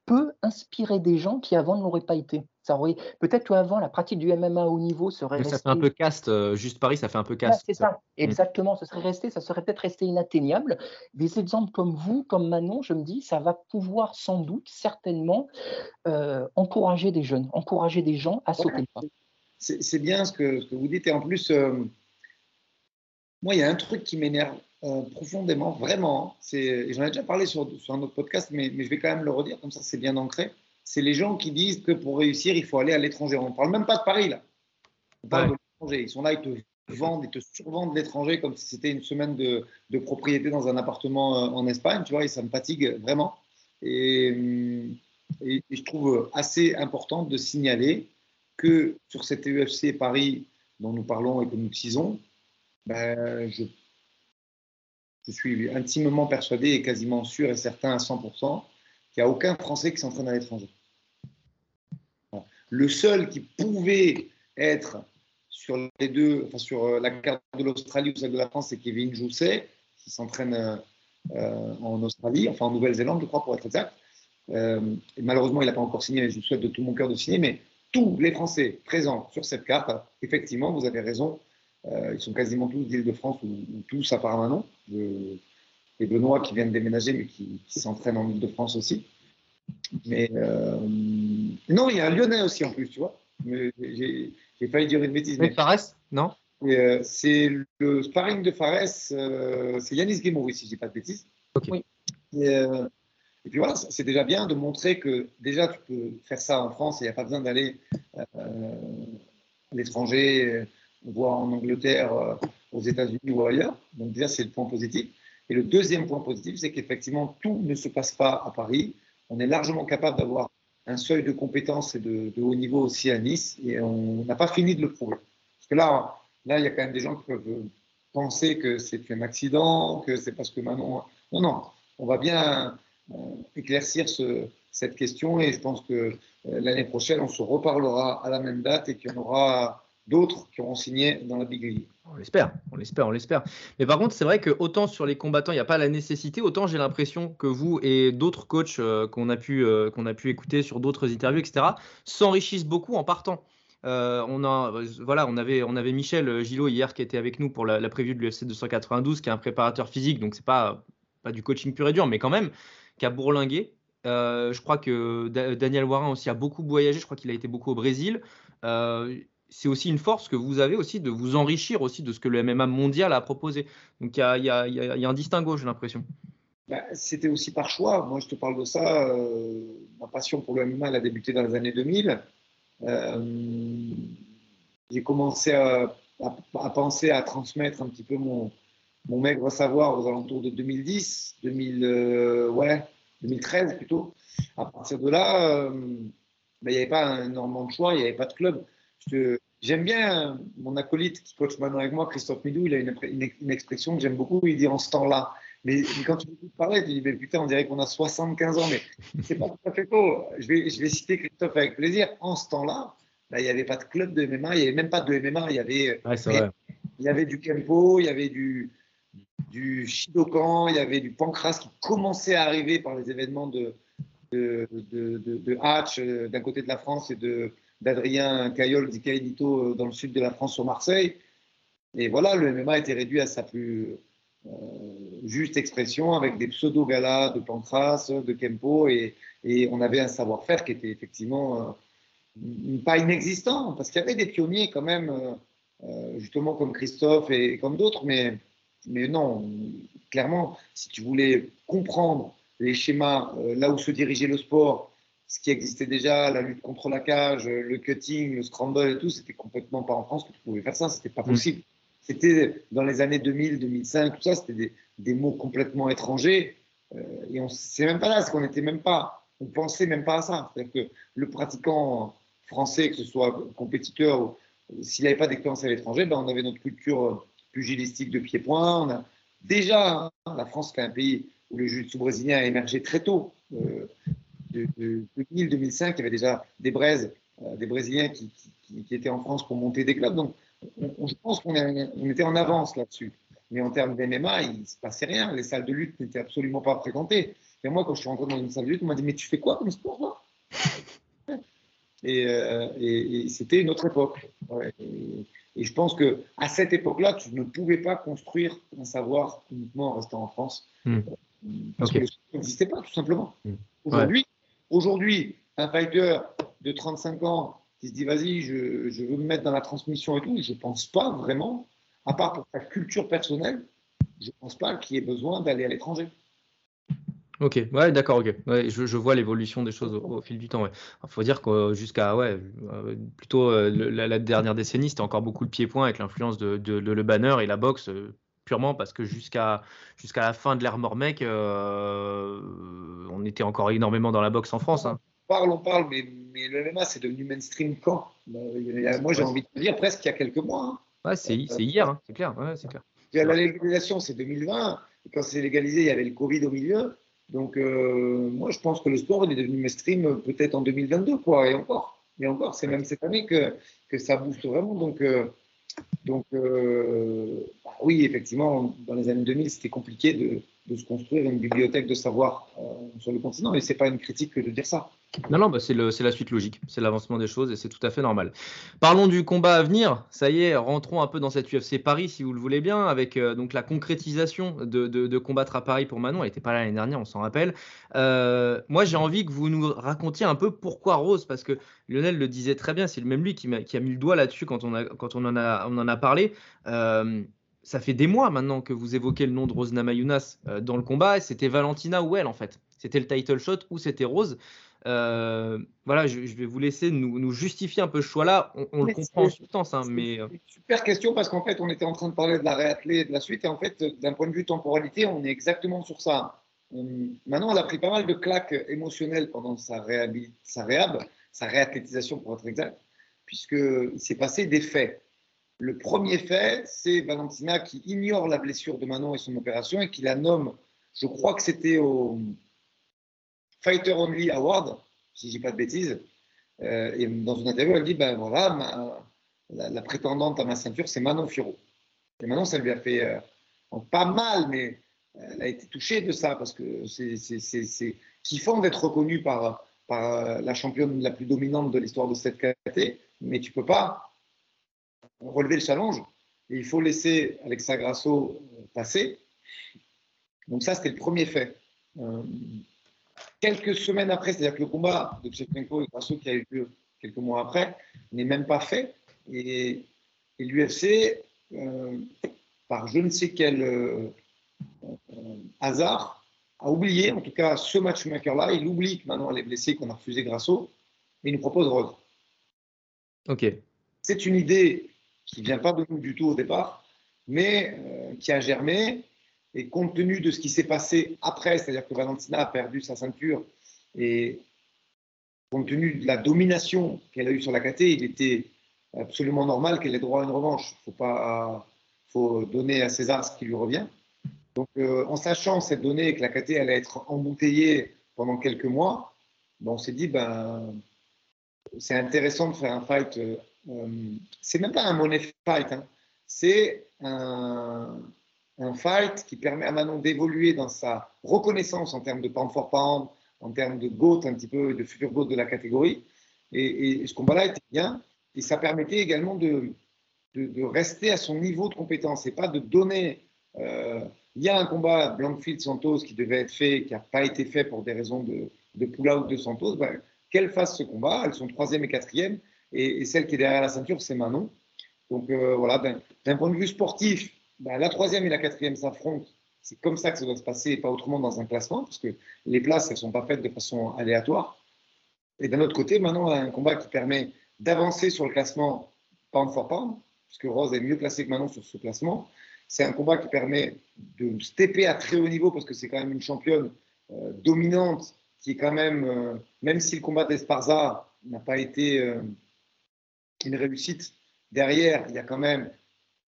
S6: peut inspirer des gens qui avant ne l'auraient pas été. Ça aurait peut-être qu'avant la pratique du MMA au niveau serait
S4: Ça fait un peu caste, euh, juste Paris, ça fait un peu caste.
S6: c'est ça, mm. exactement. Ce serait resté, ça serait peut-être resté inatteignable. Des exemples comme vous, comme Manon, je me dis, ça va pouvoir sans doute, certainement, euh, encourager des jeunes, encourager des gens à sauter le pas.
S5: C'est bien ce que, vous dites et en plus, euh, moi, il y a un truc qui m'énerve euh, profondément, vraiment. J'en ai déjà parlé sur, sur, un autre podcast, mais, mais, je vais quand même le redire, comme ça c'est bien ancré. C'est les gens qui disent que pour réussir, il faut aller à l'étranger. On ne parle même pas de Paris, là. On parle de l'étranger. Ils sont là, ils te vendent, ils te survendent l'étranger comme si c'était une semaine de, de, propriété dans un appartement euh, en Espagne, tu vois, et ça me fatigue vraiment. Et, hum, et, je trouve assez important de signaler que sur cette UFC Paris dont nous parlons et que nous tisons, ben, je je suis intimement persuadé et quasiment sûr et certain à 100% qu'il n'y a aucun Français qui s'entraîne à l'étranger. Le seul qui pouvait être sur les deux, enfin sur euh, la carte de l'Australie ou celle de la France, c'est Kevin Jousset, qui s'entraîne euh, en Australie, enfin en Nouvelle-Zélande, je crois, pour être exact. Euh, malheureusement, il n'a pas encore signé, mais je souhaite de tout mon cœur de signer. Mais tous les Français présents sur cette carte, effectivement, vous avez raison, euh, ils sont quasiment tous d'Île-de-France ou, tous à part Manon. et Benoît qui vient de déménager, mais qui, s'entraîne en Ile-de-France aussi. Mais non, il y a un Lyonnais aussi en plus, tu vois. J'ai failli dire une bêtise.
S4: Mais Fares Non?
S5: C'est le sparring de Fares, c'est Yanis Guémouri, si je dis pas de bêtises.
S4: Oui.
S5: Et puis voilà, c'est déjà bien de montrer que déjà tu peux faire ça en France et il n'y a pas besoin d'aller euh, à l'étranger, voire en Angleterre, euh, aux États-Unis ou ailleurs. Donc déjà, c'est le point positif. Et le deuxième point positif, c'est qu'effectivement, tout ne se passe pas à Paris. On est largement capable d'avoir un seuil de compétences et de, haut niveau aussi à Nice et on n'a pas fini de le prouver. Parce que là, là, il y a quand même des gens qui peuvent penser que c'est un accident, que c'est parce que maintenant. Non, non, on va bien euh, éclaircir cette question et je pense que euh, l'année prochaine, on se reparlera à la même date et qu'il y en aura d'autres qui auront signé dans la Big League.
S4: On l'espère, on l'espère, on l'espère. Mais par contre, c'est vrai que autant sur les combattants, il n'y a pas la nécessité, autant j'ai l'impression que vous et d'autres coachs euh, qu'on a, pu, qu'on a pu écouter sur d'autres interviews, etc., s'enrichissent beaucoup en partant. on, a, voilà, on, avait, on avait Michel Gillot hier qui était avec nous pour la, la preview de l'UFC 292, qui est un préparateur physique, donc c'est pas, pas du coaching pur et dur, mais quand même, qui a bourlingué. Euh, je crois que Daniel Warin aussi a beaucoup voyagé. Je crois qu'il a été beaucoup au Brésil. Euh, c'est aussi une force que vous avez aussi de vous enrichir aussi de ce que le MMA mondial a proposé. Donc il y a, un distinguo, j'ai l'impression.
S5: Bah, c'était aussi par choix. Moi, je te parle de ça. Euh, ma passion pour le MMA, a débuté dans les années 2000. j'ai commencé à, penser à transmettre un petit peu mon, maigre savoir aux alentours de 2010, 2000, euh, 2013 plutôt. À partir de là, euh, ben, il n'y avait pas énormément de choix, il n'y avait pas de club. J'aime bien mon acolyte qui coach maintenant avec moi, Christophe Midou, il a une, expression que j'aime beaucoup, il dit en ce temps-là. Mais, quand tu écoutes parler, tu dis, mais putain, on dirait qu'on a 75 ans, mais c'est pas tout à fait faux. Je vais, je vais citer Christophe avec plaisir. En ce temps-là, ben, il n'y avait pas de club de MMA, il n'y avait même pas de MMA, il y avait, il y avait du Kempo, il y avait du, du Shidokan, il y avait du Pancras qui commençait à arriver par les événements de, de, de, Hatch euh, d'un côté de la France et d'Adrien Caillol d'Ikaïdito euh, dans le sud de la France sur Marseille. Et voilà, le MMA été réduit à sa plus euh, juste expression avec des pseudo-galas de Pancras, de Kempo, et, on avait un savoir-faire qui était effectivement pas inexistant, parce qu'il y avait des pionniers quand même, justement comme Christophe et comme d'autres, mais non, clairement, si tu voulais comprendre les schémas, euh, là où se dirigeait le sport, ce qui existait déjà, la lutte contre la cage, le cutting, le scramble et tout, c'était complètement pas en France que tu pouvais faire ça, c'était pas mm. possible. C'était dans les années 2000, 2005, tout ça, c'était des, des, mots complètement étrangers. Euh, et on sait même pas là, parce qu'on n'était même pas, on pensait même pas à ça. C'est-à-dire que le pratiquant français, que ce soit compétiteur, s'il n'avait pas d'expérience à l'étranger, ben on avait notre culture pugilistique de pied-point. On a déjà hein, la France, qui est un pays où le jiu-jitsu brésilien a émergé très tôt. Euh, de, 2000-2005, il y avait déjà des braises, euh, des Brésiliens qui, étaient en France pour monter des clubs. Donc, je pense qu'on était en avance là-dessus. Mais en termes d'MMA, il ne se passait rien. Les salles de lutte n'étaient absolument pas fréquentées. Et moi, quand je suis rentré dans une salle de lutte, on m'a dit Mais tu fais quoi comme sport euh, et, c'était une autre époque. Et je pense que à cette époque-là, tu ne pouvais pas construire un savoir uniquement en restant en France. Hmm. Euh, parce que le n'existait pas, tout simplement. Hmm. Aujourd'hui, aujourd'hui, un fighter de 35 ans qui se dit vas-y, je, veux me mettre dans la transmission et tout, je ne pense pas vraiment, à part pour sa culture personnelle, je ne pense pas qu'il ait besoin d'aller à l'étranger.
S4: Ok, ouais, d'accord, ok. Je, vois l'évolution des choses au, fil du temps. Il faut dire que jusqu'à ouais, euh, plutôt euh, la, dernière décennie, c'était encore beaucoup le pied-point avec l'influence de, le banner et la boxe, euh, purement parce que jusqu'à jusqu'à la fin de l'ère Mormec, on était encore énormément dans la boxe en France. Hein.
S5: On parle, on parle, mais, mais le MMA, c'est devenu mainstream quand? Moi, j'ai envie de dire presque il y a quelques mois. Hein.
S4: Ouais, c'est hier, hein, c'est clair. Ouais, clair.
S5: La légalisation, c'est 2020. Et quand c'est légalisé, il y avait le Covid au milieu. Donc, euh, moi, je pense que le sport il est devenu mainstream euh, peut-être en 2022, quoi, et encore. Et encore, c'est même cette année que, que ça booste vraiment. Donc, euh, donc bah, oui, effectivement, dans les années 2000, c'était compliqué de, se construire une bibliothèque de savoir euh, sur le continent. Et c'est pas une critique que de dire ça.
S4: Non, non, bah c'est la suite logique, c'est l'avancement des choses et c'est tout à fait normal. Parlons du combat à venir. Ça y est, rentrons un peu dans cette UFC Paris, si vous le voulez bien, avec euh, donc la concrétisation de, combattre à Paris pour Manon. Elle n'était pas là l'année dernière, on s'en rappelle. Euh, moi, j'ai envie que vous nous racontiez un peu pourquoi Rose, parce que Lionel le disait très bien, c'est le même lui qui, a, mis le doigt là-dessus quand, on en a parlé. Euh, ça fait des mois maintenant que vous évoquez le nom de Rose Namayunas dans le combat. C'était Valentina ou elle, en fait. C'était le title shot ou c'était Rose. Euh, voilà, je, vais vous laisser nous, justifier un peu ce choix-là. On, le comprend en substance, hein, mais. Euh,
S5: super question parce qu'en fait, on était en train de parler de la réathlée et de la suite, et en fait, d'un point de vue temporalité, on est exactement sur ça. maintenant, elle a pris pas mal de claques émotionnelles pendant sa, sa réhab, sa réathlétisation pour être exact, puisqu'il s'est passé des faits. Le premier fait, c'est Valentina qui ignore la blessure de Manon et son opération et qui la nomme, je crois que c'était au, Fighter Only Award, si je dis pas de bêtises. Euh, et dans une interview, elle dit ben voilà, la, prétendante à ma ceinture, c'est Manon Furo. Et Manon, ça lui a fait euh, pas mal, mais elle a été touchée de ça parce que c'est kiffant d'être reconnue par, par euh, la championne la plus dominante de l'histoire de cette KT, mais tu peux pas relever le challenge. Et il faut laisser Alexa Grasso passer. Donc ça, c'était le premier fait. Quelques semaines après, c'est-à-dire que le combat de Shevchenko et Grasso qui a eu lieu quelques mois après n'est même pas fait. Et, l'UFC, euh, par je ne sais quel euh, euh, hasard, a oublié, en tout cas ce matchmaker-là, il oublie que maintenant elle est blessée, qu'on a refusé Grasso, et il nous propose Rose.
S4: Ok.
S5: C'est une idée qui ne vient pas de nous du tout au départ, mais qui a germé et compte tenu de ce qui s'est passé après, c'est-à-dire que Valentina a perdu sa ceinture, et compte tenu de la domination qu'elle a eue sur la KT, il était absolument normal qu'elle ait droit à une revanche. Il faut, pas, faut donner à César ce qui lui revient. Donc, euh, en sachant cette donnée que la KT allait être embouteillée pendant quelques mois, ben, on s'est dit, ben, c'est intéressant de faire un fight. Euh, euh c'est même pas un money fight, hein. c'est un, un fight qui permet à Manon d'évoluer dans sa reconnaissance en termes de pound for pound, en termes de GOAT, un petit peu de futur GOAT de la catégorie. Et, ce combat-là était bien. Et ça permettait également de, rester à son niveau de compétence et pas de donner. Euh, il y a un combat Blankfield-Santos qui devait être fait, qui n'a pas été fait pour des raisons de, de pull-out de Santos. Ben, qu'elle fasse ce combat. Elles sont troisième et quatrième. Et, celle qui est derrière la ceinture, c'est Manon. Donc euh, voilà, d'un point de vue sportif, bah, la troisième et la quatrième s'affrontent. C'est comme ça que ça doit se passer et pas autrement dans un classement, parce que les places, elles ne sont pas faites de façon aléatoire. Et d'un autre côté, maintenant, a un combat qui permet d'avancer sur le classement pound for pound, puisque Rose est mieux classée que Manon sur ce classement. C'est un combat qui permet de stepper à très haut niveau, parce que c'est quand même une championne euh, dominante, qui est quand même, euh, même si le combat d'Esparza n'a pas été euh, une réussite, derrière, il y a quand même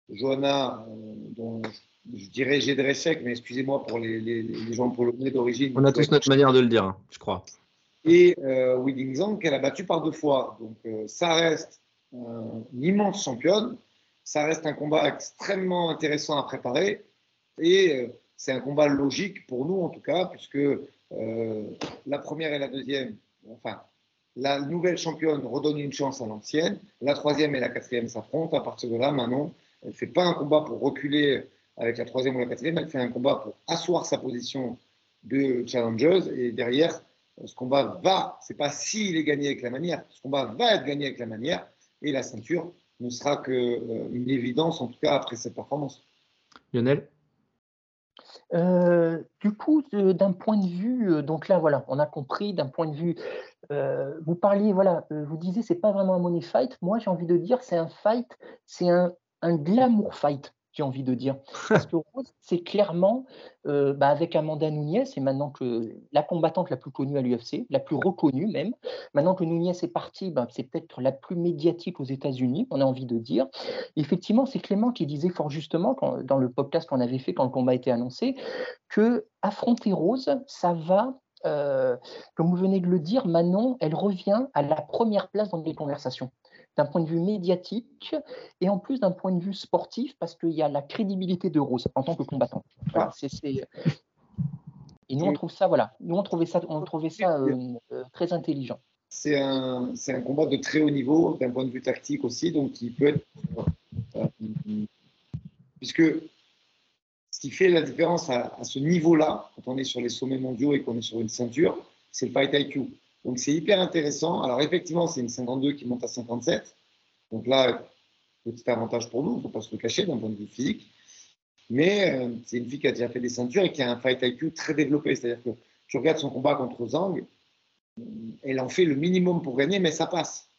S5: Johanna, euh, dont je dirais j'ai de chèques, mais excusez-moi pour les, les, les, gens polonais d'origine.
S4: On a tous notre manière de le dire, hein, je crois.
S5: Et euh, Zhang qu'elle a battu par deux fois. Donc euh, ça reste une immense championne. Ça reste un combat extrêmement intéressant à préparer. Et euh, c'est un combat logique pour nous, en tout cas, puisque la première et la deuxième, enfin, la nouvelle championne redonne une chance à l'ancienne. La troisième et la quatrième s'affrontent. À partir de là, maintenant, elle ne fait pas un combat pour reculer avec la troisième ou la quatrième, elle fait un combat pour asseoir sa position de challengeuse. Et derrière, ce combat va, c'est pas s'il est gagné avec la manière, ce combat va être gagné avec la manière. Et la ceinture ne sera qu'une euh, évidence, en tout cas après cette performance.
S4: Lionel?
S6: Euh, du coup, d'un point de vue, euh, donc là, voilà, on a compris, d'un point de vue, vous parliez, voilà, vous disiez, c'est pas vraiment un money fight. Moi, j'ai envie de dire, c'est un fight, c'est un, un glamour fight, j'ai envie de dire. Parce que Rose, c'est clairement, euh, bah, avec Amanda Nunes, c'est maintenant que la combattante la plus connue à l'UFC, la plus reconnue même. Maintenant que Nunes est partie, bah, c'est peut-être la plus médiatique aux États-Unis, on a envie de dire. effectivement, c'est Clément qui disait fort justement, dans le podcast qu'on avait fait quand le combat a été annoncé, que affronter Rose, ça va euh, comme vous venez de le dire, Manon, elle revient à la première place dans les conversations. D'un point de vue médiatique et en plus d'un point de vue sportif, parce qu'il y a la crédibilité de Rose en tant que combattant. Et nous, on trouve ça, voilà, nous, on trouvait ça, on trouvait ça euh, euh, très intelligent.
S5: C'est un, un, combat de très haut niveau, d'un point de vue tactique aussi, donc il peut être. Euh, puisque ce qui fait la différence à, à ce niveau-là, quand on est sur les sommets mondiaux et qu'on est sur une ceinture, c'est le fight IQ. Donc c'est hyper intéressant. Alors effectivement, c'est une 52 qui monte à 57. Donc là, petit avantage pour nous, il ne faut pas se le cacher d'un point de vue physique. Mais euh, c'est une fille qui a déjà fait des ceintures et qui a un fight IQ très développé. C'est-à-dire que tu regardes son combat contre Zhang, elle en fait le minimum pour gagner, mais ça passe.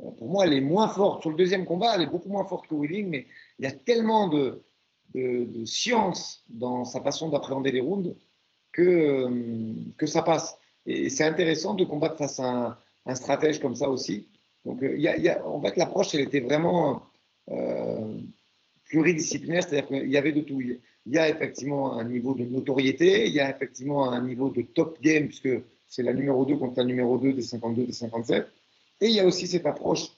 S5: Euh, pour moi, elle est moins forte. Sur le deuxième combat, elle est beaucoup moins forte que Willing, mais il y a tellement de, de, science dans sa façon d'appréhender les rounds que, euh, que ça passe. Et c'est intéressant de combattre face à un, stratège comme ça aussi. Donc, a, en fait, l'approche, elle était vraiment pluridisciplinaire, c'est-à-dire qu'il y avait de tout. Il y a effectivement un niveau de notoriété, il y a effectivement un niveau de top game, puisque c'est la numéro 2 contre la numéro 2 des 52, des 57. Et il y a aussi cette approche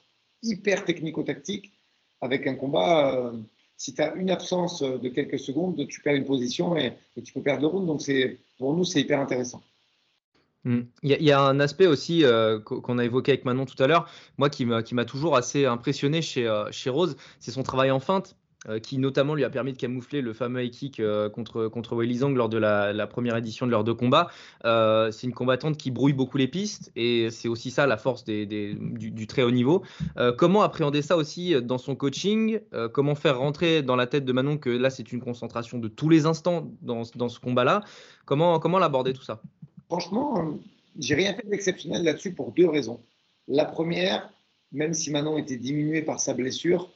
S5: hyper technico-tactique avec un combat. Euh, si tu as une absence de quelques secondes, tu perds une position et, tu peux perdre le round. Donc, pour nous, c'est hyper intéressant.
S4: Hmm. Il y, a un aspect aussi euh, qu'on a évoqué avec Manon tout à l'heure, moi qui m'a toujours assez impressionné chez, euh, chez Rose, c'est son travail en feinte. Euh, qui notamment lui a permis de camoufler le fameux high kick contre, contre lors de la, première édition de leurs deux combats. C'est une combattante qui brouille beaucoup les pistes et c'est aussi ça la force des, du, très haut niveau. comment appréhender ça aussi dans son coaching? Comment faire rentrer dans la tête de Manon que là c'est une concentration de tous les instants dans, dans ce combat-là? Comment, comment l'aborder tout ça?
S5: Franchement, j'ai rien fait d'exceptionnel là-dessus pour deux raisons. La première, même si Manon était diminuée par sa blessure,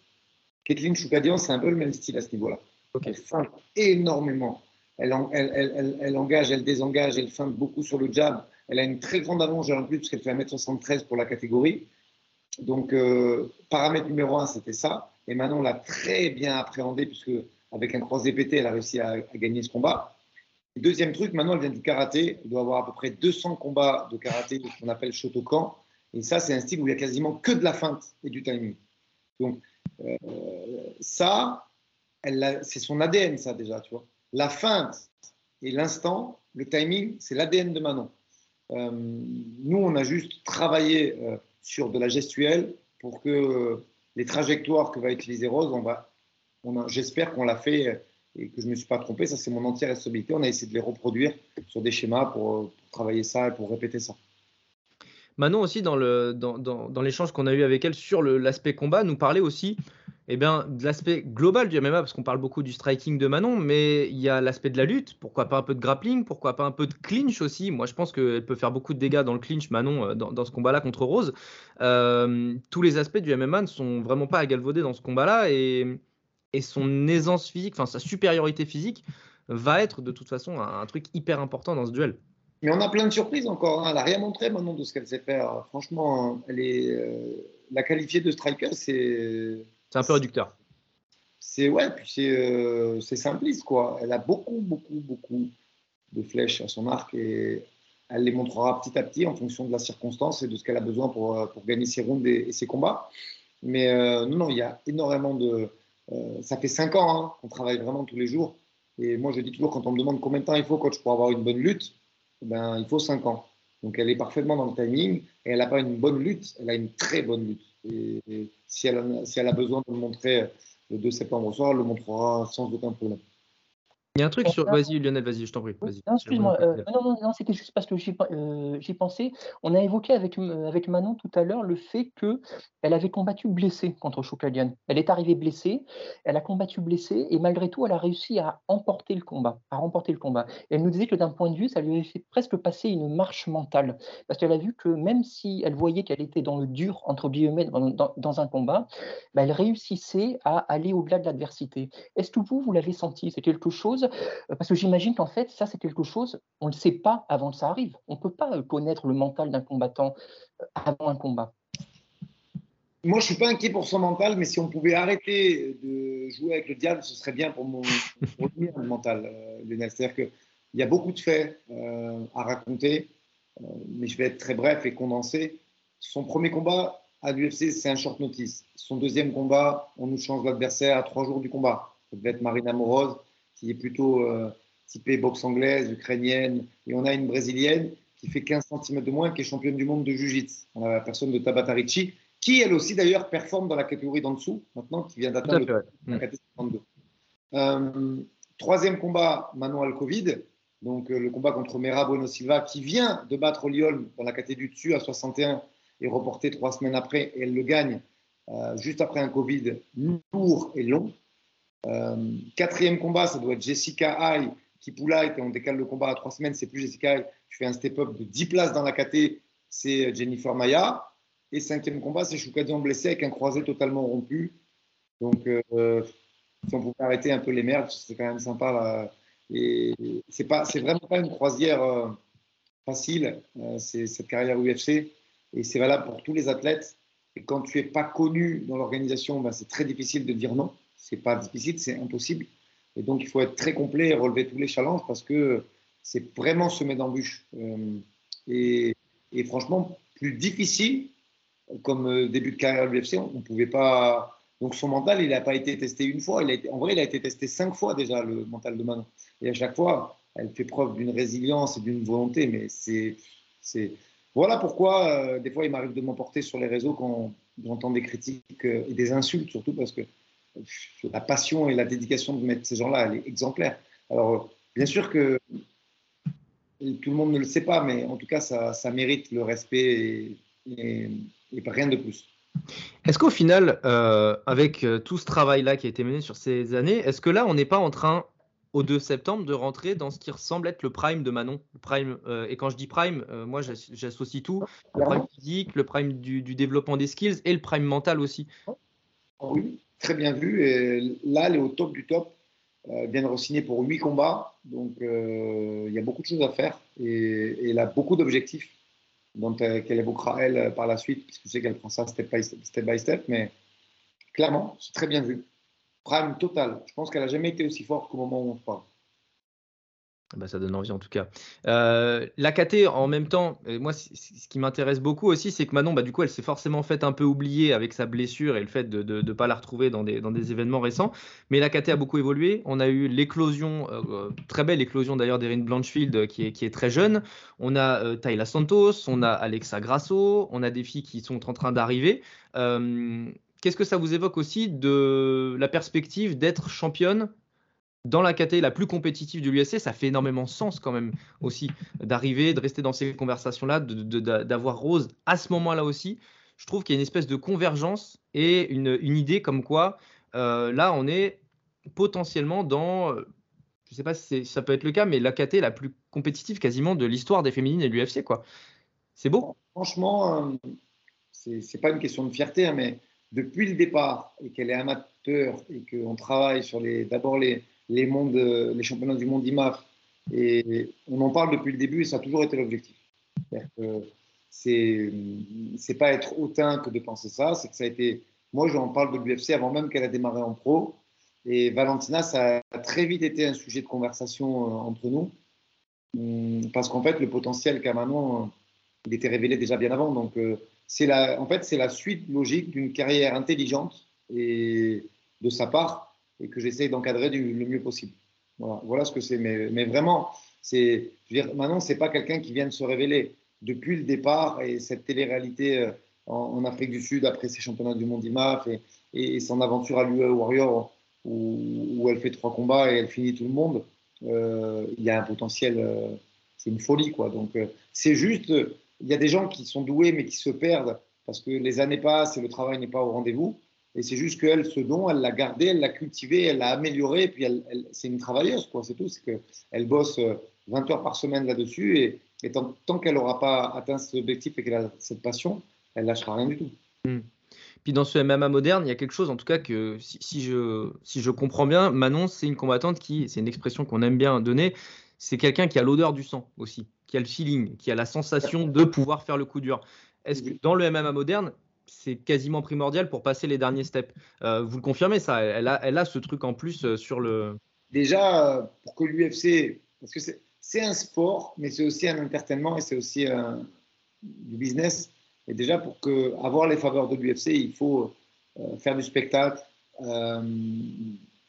S5: Kathleen Choukadian, c'est un peu le même style à ce niveau-là. Elle feinte énormément. Elle, elle, engage, elle désengage, elle feinte beaucoup sur le jab. Elle a une très grande avance en plus, puisqu'elle fait 1m73 pour la catégorie. Donc, euh, paramètre numéro un, c'était ça. Et Manon l'a très bien appréhendé, puisque avec un croisé pété, elle a réussi à, gagner ce combat. Deuxième truc, Manon, elle vient du karaté. Elle doit avoir à peu près 200 combats de karaté, ce qu'on appelle Shotokan. Et ça, c'est un style où il y a quasiment que de la feinte et du timing. Donc, euh, ça, c'est son ADN, ça déjà, tu vois. La feinte et l'instant, le timing, c'est l'ADN de Manon. Euh, nous, on a juste travaillé euh, sur de la gestuelle pour que les trajectoires que va utiliser Rose, on j'espère qu'on l'a fait et que je ne me suis pas trompé. Ça, c'est mon entière responsabilité. On a essayé de les reproduire sur des schémas pour, pour travailler ça et pour répéter ça.
S4: Manon aussi, dans, l'échange qu'on a eu avec elle sur l'aspect combat, nous parlait aussi eh de l'aspect global du MMA, parce qu'on parle beaucoup du striking de Manon, mais il y a l'aspect de la lutte, pourquoi pas un peu de grappling, pourquoi pas un peu de clinch aussi. Moi, je pense qu'elle peut faire beaucoup de dégâts dans le clinch, Manon, euh, dans, dans ce combat-là contre Rose. Euh, tous les aspects du MMA ne sont vraiment pas à galvauder dans ce combat-là, et, et son aisance physique, enfin sa supériorité physique, va être de toute façon un, un truc hyper important dans ce duel.
S5: Mais on a plein de surprises encore. Hein. Elle n'a rien montré maintenant de ce qu'elle sait faire. Franchement, elle est, euh, la qualifiée de striker, c'est.
S4: C'est un peu réducteur.
S5: C'est ouais, puis c'est euh, simpliste quoi. Elle a beaucoup, beaucoup, beaucoup de flèches à son arc et elle les montrera petit à petit en fonction de la circonstance et de ce qu'elle a besoin pour, euh, pour gagner ses rounds et, ses combats. Mais non, non, il y a énormément de. Ça fait cinq ans hein, qu'on travaille vraiment tous les jours. Et moi, je dis toujours, quand on me demande combien de temps il faut, coach, pour avoir une bonne lutte, ben, il faut 5 ans. Donc elle est parfaitement dans le timing et elle n'a pas une bonne lutte, elle a une très bonne lutte. Et, si, elle a, besoin de le montrer le 2 septembre soir, elle le montrera sans aucun problème.
S4: Il y a un truc sur. Vas-y, Lionel, vas-y, je t'en prie.
S6: Non, excuse-moi. Euh, non, non, non c'était juste parce que j'ai euh, pensé. On a évoqué avec, euh, avec Manon tout à l'heure le fait qu'elle avait combattu blessée contre Choukalian. Elle est arrivée blessée, elle a combattu blessée, et malgré tout, elle a réussi à emporter le combat. À remporter le combat. Et elle nous disait que d'un point de vue, ça lui avait fait presque passer une marche mentale. Parce qu'elle a vu que même si elle voyait qu'elle était dans le dur, entre guillemets, dans, dans, un combat, bah, elle réussissait à aller au-delà de l'adversité. Est-ce que vous, vous l'avez senti? C'est quelque chose euh, parce que j'imagine qu'en fait, ça, c'est quelque chose, on ne le sait pas avant que ça arrive. On ne peut pas euh, connaître le mental d'un combattant euh, avant un combat.
S5: Moi, je ne suis pas inquiet pour son mental, mais si on pouvait arrêter de jouer avec le diable, ce serait bien pour mon le mental, Lionel. C'est-à-dire qu'il y a beaucoup de faits à raconter, mais je vais être très bref et condensé. Son premier combat à l'UFC, c'est un short notice. Son deuxième combat, on nous change l'adversaire à trois jours du combat. Ça devait être Marina Moroz, qui est plutôt euh, typée boxe anglaise, ukrainienne. Et on a une brésilienne qui fait 15 cm de moins, qui est championne du monde de Jiu-Jitsu. On a la personne de Tabata Ricci, qui elle aussi d'ailleurs performe dans la catégorie d'en dessous, maintenant, qui vient d'atteindre la catégorie 32. Euh, troisième combat, Manon Al-Covid. Donc euh, le combat contre Mera Bueno Silva, qui vient de battre Lyon dans la catégorie du dessus à 61 et reporté trois semaines après, et elle le gagne euh, juste après un Covid lourd et long. Quatrième combat, ça doit être Jessica Hay, qui Poula, on décale le combat à trois semaines, c'est plus Jessica Hay. Je fais un step-up de 10 places dans la KT, c'est Jennifer Maya. Et cinquième combat, c'est Choukadian blessé avec un croisé totalement rompu. Donc, euh, si on pouvait arrêter un peu les merdes, c'est quand même sympa. Et c'est pas, c'est vraiment pas une croisière euh, facile, euh, c'est cette carrière UFC. Et c'est valable pour tous les athlètes. Et quand tu es pas connu dans l'organisation, ben, c'est très difficile de dire non. C'est pas difficile, c'est impossible. Et donc, il faut être très complet et relever tous les challenges parce que c'est vraiment semer d'embûches. et, et franchement, plus difficile comme euh, début de carrière à l'UFC, on ne pouvait pas. Donc son mental, il n'a pas été testé une fois. En vrai, il a été testé cinq fois déjà, le mental de Manon. Et à chaque fois, elle fait preuve d'une résilience et d'une volonté. Mais c'est. Voilà pourquoi, euh, des fois, il m'arrive de m'emporter sur les réseaux quand j'entends des critiques euh, et des insultes, surtout parce que la passion et la dédication de mettre ces gens-là, elle est exemplaire. Alors, bien sûr que tout le monde ne le sait pas, mais en tout cas, ça, ça mérite le respect et, et rien de plus.
S4: Est-ce qu'au final, euh, avec euh, tout ce travail-là qui a été mené sur ces années, est-ce que là, on n'est pas en train, au 2 septembre, de rentrer dans ce qui ressemble être le prime de Manon? Le prime, euh, Et quand je dis prime, moi, j'associe tout le prime physique, le prime du, développement des skills et le prime mental aussi.
S5: Oui, très bien vu. Et là, elle est au top du top. Elle vient de re-signer pour 8 combats. Donc, il y a beaucoup de choses à faire et, elle a beaucoup d'objectifs dont qu'elle évoquera elle par la suite, puisque je sais qu'elle prend ça step by step, mais clairement, c'est très bien vu. Prime total. Je pense qu'elle n'a jamais été aussi forte qu'au moment où on parle.
S4: Ah bah, ça donne envie en tout cas. Euh, la KT en même temps, moi ce qui m'intéresse beaucoup aussi, c'est que Manon, bah, du coup, elle s'est forcément faite un peu oublier avec sa blessure et le fait de ne pas la retrouver dans des, dans des, événements récents. Mais la KT a beaucoup évolué. On a eu l'éclosion, euh, très belle éclosion d'ailleurs d'Erin Blanchfield qui est, qui est, très jeune. On a euh, Tayla Santos, on a Alexa Grasso, on a des filles qui sont en train d'arriver. Qu'est-ce que ça vous évoque aussi de la perspective d'être championne dans la catégorie la plus compétitive de l'USC, ça fait énormément sens quand même aussi d'arriver, de rester dans ces conversations-là, d'avoir Rose à ce moment-là aussi. Je trouve qu'il y a une espèce de convergence et une, idée comme quoi euh, là on est potentiellement dans, je ne sais pas si ça peut être le cas, mais la KT la plus compétitive quasiment de l'histoire des féminines et de l'UFC. C'est beau.
S5: Franchement, euh, ce c'est pas une question de fierté, hein, mais depuis le départ et qu'elle est amateur et qu'on travaille sur les d'abord les les, mondes, les championnats du monde IMAF. Et on en parle depuis le début et ça a toujours été l'objectif. C'est c'est pas être hautain que de penser ça, c'est que ça a été. Moi, j'en parle de l'UFC avant même qu'elle a démarré en pro. Et Valentina, ça a très vite été un sujet de conversation euh, entre nous. Hum, parce qu'en fait, le potentiel qu'a Manon, il était révélé déjà bien avant. Donc, euh, c'est la, en fait, c'est la suite logique d'une carrière intelligente et de sa part et que j'essaye d'encadrer le mieux possible. Voilà, ce que c'est. Mais, vraiment, c'est, maintenant, c'est pas quelqu'un qui vient de se révéler depuis le départ et cette télé-réalité euh, en, Afrique du Sud après ses championnats du monde IMAF et, son aventure à l'UE Warrior où, où, elle fait trois combats et elle finit tout le monde. Euh, il y a un potentiel, euh, c'est une folie quoi. Donc c'est juste, il y a des gens qui sont doués mais qui se perdent parce que les années passent et le travail n'est pas au rendez-vous. Et c'est juste qu'elle, ce don, elle l'a gardé, elle l'a cultivé, elle l'a amélioré. Et puis, elle, c'est une travailleuse, quoi, c'est tout. C'est qu'elle bosse 20 euh, heures par semaine là-dessus. Et, tant, qu'elle n'aura pas atteint cet objectif et qu'elle a cette passion, elle lâchera rien du tout. Hmm.
S4: Puis dans ce MMA moderne, il y a quelque chose, en tout cas, que si, je, si je comprends bien, Manon, c'est une combattante qui, c'est une expression qu'on aime bien donner, c'est quelqu'un qui a l'odeur du sang aussi, qui a le feeling, qui a la sensation de pouvoir faire le coup dur. Est-ce que dans le MMA moderne, c'est quasiment primordial pour passer les derniers steps. Euh, vous le confirmez ça elle a, elle a ce truc en plus euh, sur le.
S5: Déjà, pour que l'UFC, parce que c'est un sport, mais c'est aussi un entertainment et c'est aussi du business. Et déjà, pour que, avoir les faveurs de l'UFC, il faut euh, faire du spectacle, euh,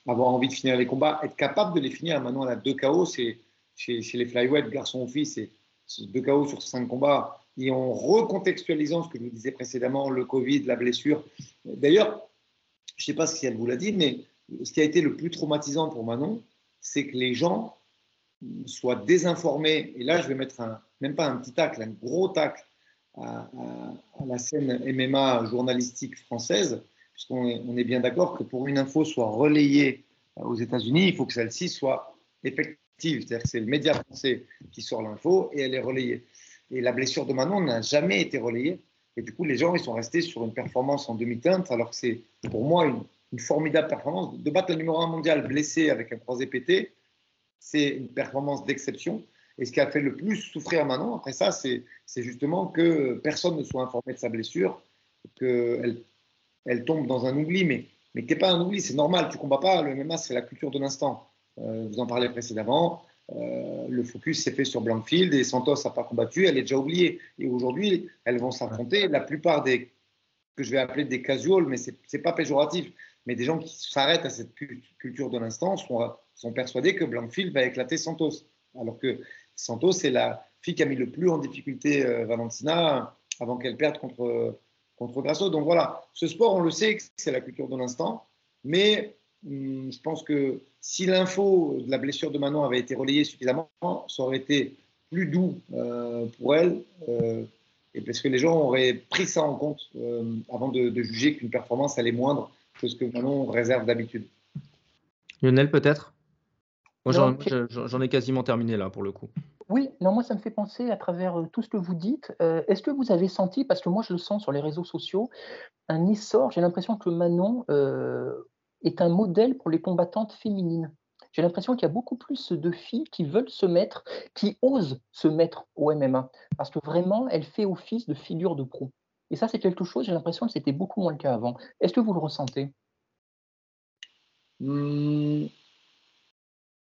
S5: avoir envie de finir les combats, être capable de les finir. Maintenant, on a deux KO, chez, les flyweight, garçon ou fille, c'est deux KO sur cinq combats. Et en recontextualisant ce que je vous disais précédemment, le Covid, la blessure. D'ailleurs, je ne sais pas si elle vous l'a dit, mais ce qui a été le plus traumatisant pour Manon, c'est que les gens soient désinformés. Et là, je vais mettre même pas un petit tacle, un gros tacle à, la scène MMA journalistique française, puisqu'on est, on est bien d'accord que pour une info soit relayée aux États-Unis, il faut que celle-ci soit effective. C'est-à-dire que c'est le média français qui sort l'info et elle est relayée. Et la blessure de Manon n'a jamais été relayée. Et du coup, les gens, ils sont restés sur une performance en demi-teinte, alors que c'est pour moi une, formidable performance. De battre le numéro 1 mondial blessé avec un croisé pété, c'est une performance d'exception. Et ce qui a fait le plus souffrir Manon, après ça, c'est justement que personne ne soit informé de sa blessure, qu'elle elle tombe dans un oubli, mais, mais qui n'est pas un oubli, c'est normal, tu combats pas, le MMA, c'est la culture de l'instant. Euh, vous en parlez précédemment, euh, le focus s'est fait sur Blankfield et Santos n'a pas combattu, elle est déjà oubliée. Et aujourd'hui, elles vont s'affronter. La plupart des, que je vais appeler des casuals, mais ce n'est pas péjoratif, mais des gens qui s'arrêtent à cette culture de l'instant sont, sont persuadés que Blankfield va éclater Santos. Alors que Santos, c'est la fille qui a mis le plus en difficulté euh, Valentina avant qu'elle perde contre, contre Grasso. Donc voilà, ce sport, on le sait, c'est la culture de l'instant, mais hum, je pense que si l'info de la blessure de Manon avait été relayée suffisamment, ça aurait été plus doux euh, pour elle, euh, et parce que les gens auraient pris ça en compte avant de, de juger qu'une performance allait moindre que ce que Manon réserve d'habitude.
S4: Lionel, peut-être? J'en ai quasiment terminé là pour le coup.
S6: Oui, non, moi ça me fait penser à travers euh, tout ce que vous dites. Euh, est-ce que vous avez senti, parce que moi je le sens sur les réseaux sociaux, un essor J'ai l'impression que Manon euh, est un modèle pour les combattantes féminines. J'ai l'impression qu'il y a beaucoup plus de filles qui veulent se mettre, qui osent se mettre au MMA, parce que vraiment elle fait office de figure de pro. Et ça c'est quelque chose, j'ai l'impression que c'était beaucoup moins le cas avant. Est-ce que vous le ressentez?
S5: Mmh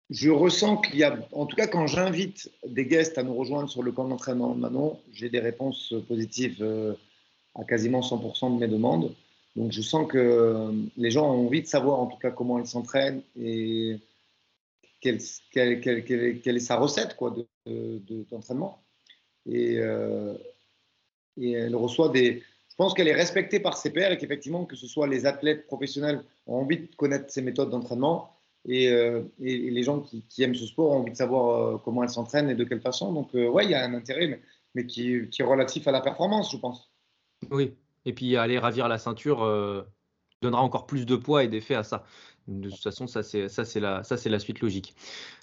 S5: je ressens qu'il y a, en tout cas quand j'invite des guests à nous rejoindre sur le camp d'entraînement de Manon, j'ai des réponses positives euh, à quasiment 100% de mes demandes. Donc je sens que euh, les gens ont envie de savoir en tout cas comment ils s'entraînent et quelle, est sa recette quoi, d'entraînement. De, et, euh, et elle reçoit des... Je pense qu'elle est respectée par ses pairs et qu'effectivement, que ce soit les athlètes professionnels ont envie de connaître ses méthodes d'entraînement euh, et, les gens qui, aiment ce sport ont envie de savoir comment elles s'entraînent et de quelle façon. Donc, ouais, il y a un intérêt, mais, qui, est relatif à la performance, je pense.
S4: Oui, et puis aller ravir la ceinture donnera encore plus de poids et d'effet à ça. De toute façon, ça c'est ça c'est la ça c'est la suite logique.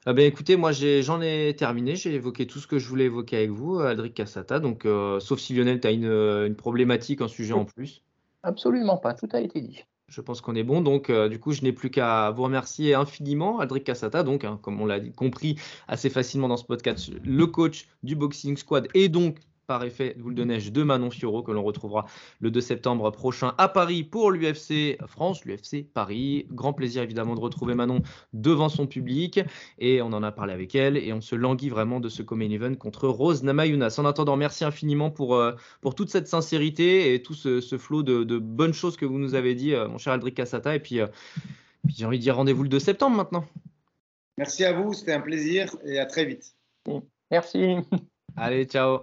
S4: Ah ben écoutez, moi j'en ai, terminé, j'ai évoqué tout ce que je voulais évoquer avec vous, Aldric Cassata. Donc sauf si Lionel, tu as une, une, problématique, un sujet en plus.
S6: Absolument pas, tout a été dit.
S4: Je pense qu'on est bon. Donc, euh, du coup, je n'ai plus qu'à vous remercier infiniment, Aldric Cassata, donc, hein, comme on l'a compris assez facilement dans ce podcast, le coach du Boxing Squad et donc par effet vous le neige de Manon Fioro que l'on retrouvera le 2 septembre prochain à Paris pour l'UFC France, l'UFC Paris. Grand plaisir évidemment de retrouver Manon devant son public et on en a parlé avec elle et on se languit vraiment de ce Common Event contre Rose Namayunas. En attendant, merci infiniment pour, euh, pour toute cette sincérité et tout ce, flot de, bonnes choses que vous nous avez dit, euh, mon cher Aldric Cassata. Et puis, euh, puis j'ai envie de dire rendez-vous le 2 septembre maintenant.
S5: Merci à vous, c'était un plaisir et à très vite.
S6: Merci.
S4: Allez, ciao.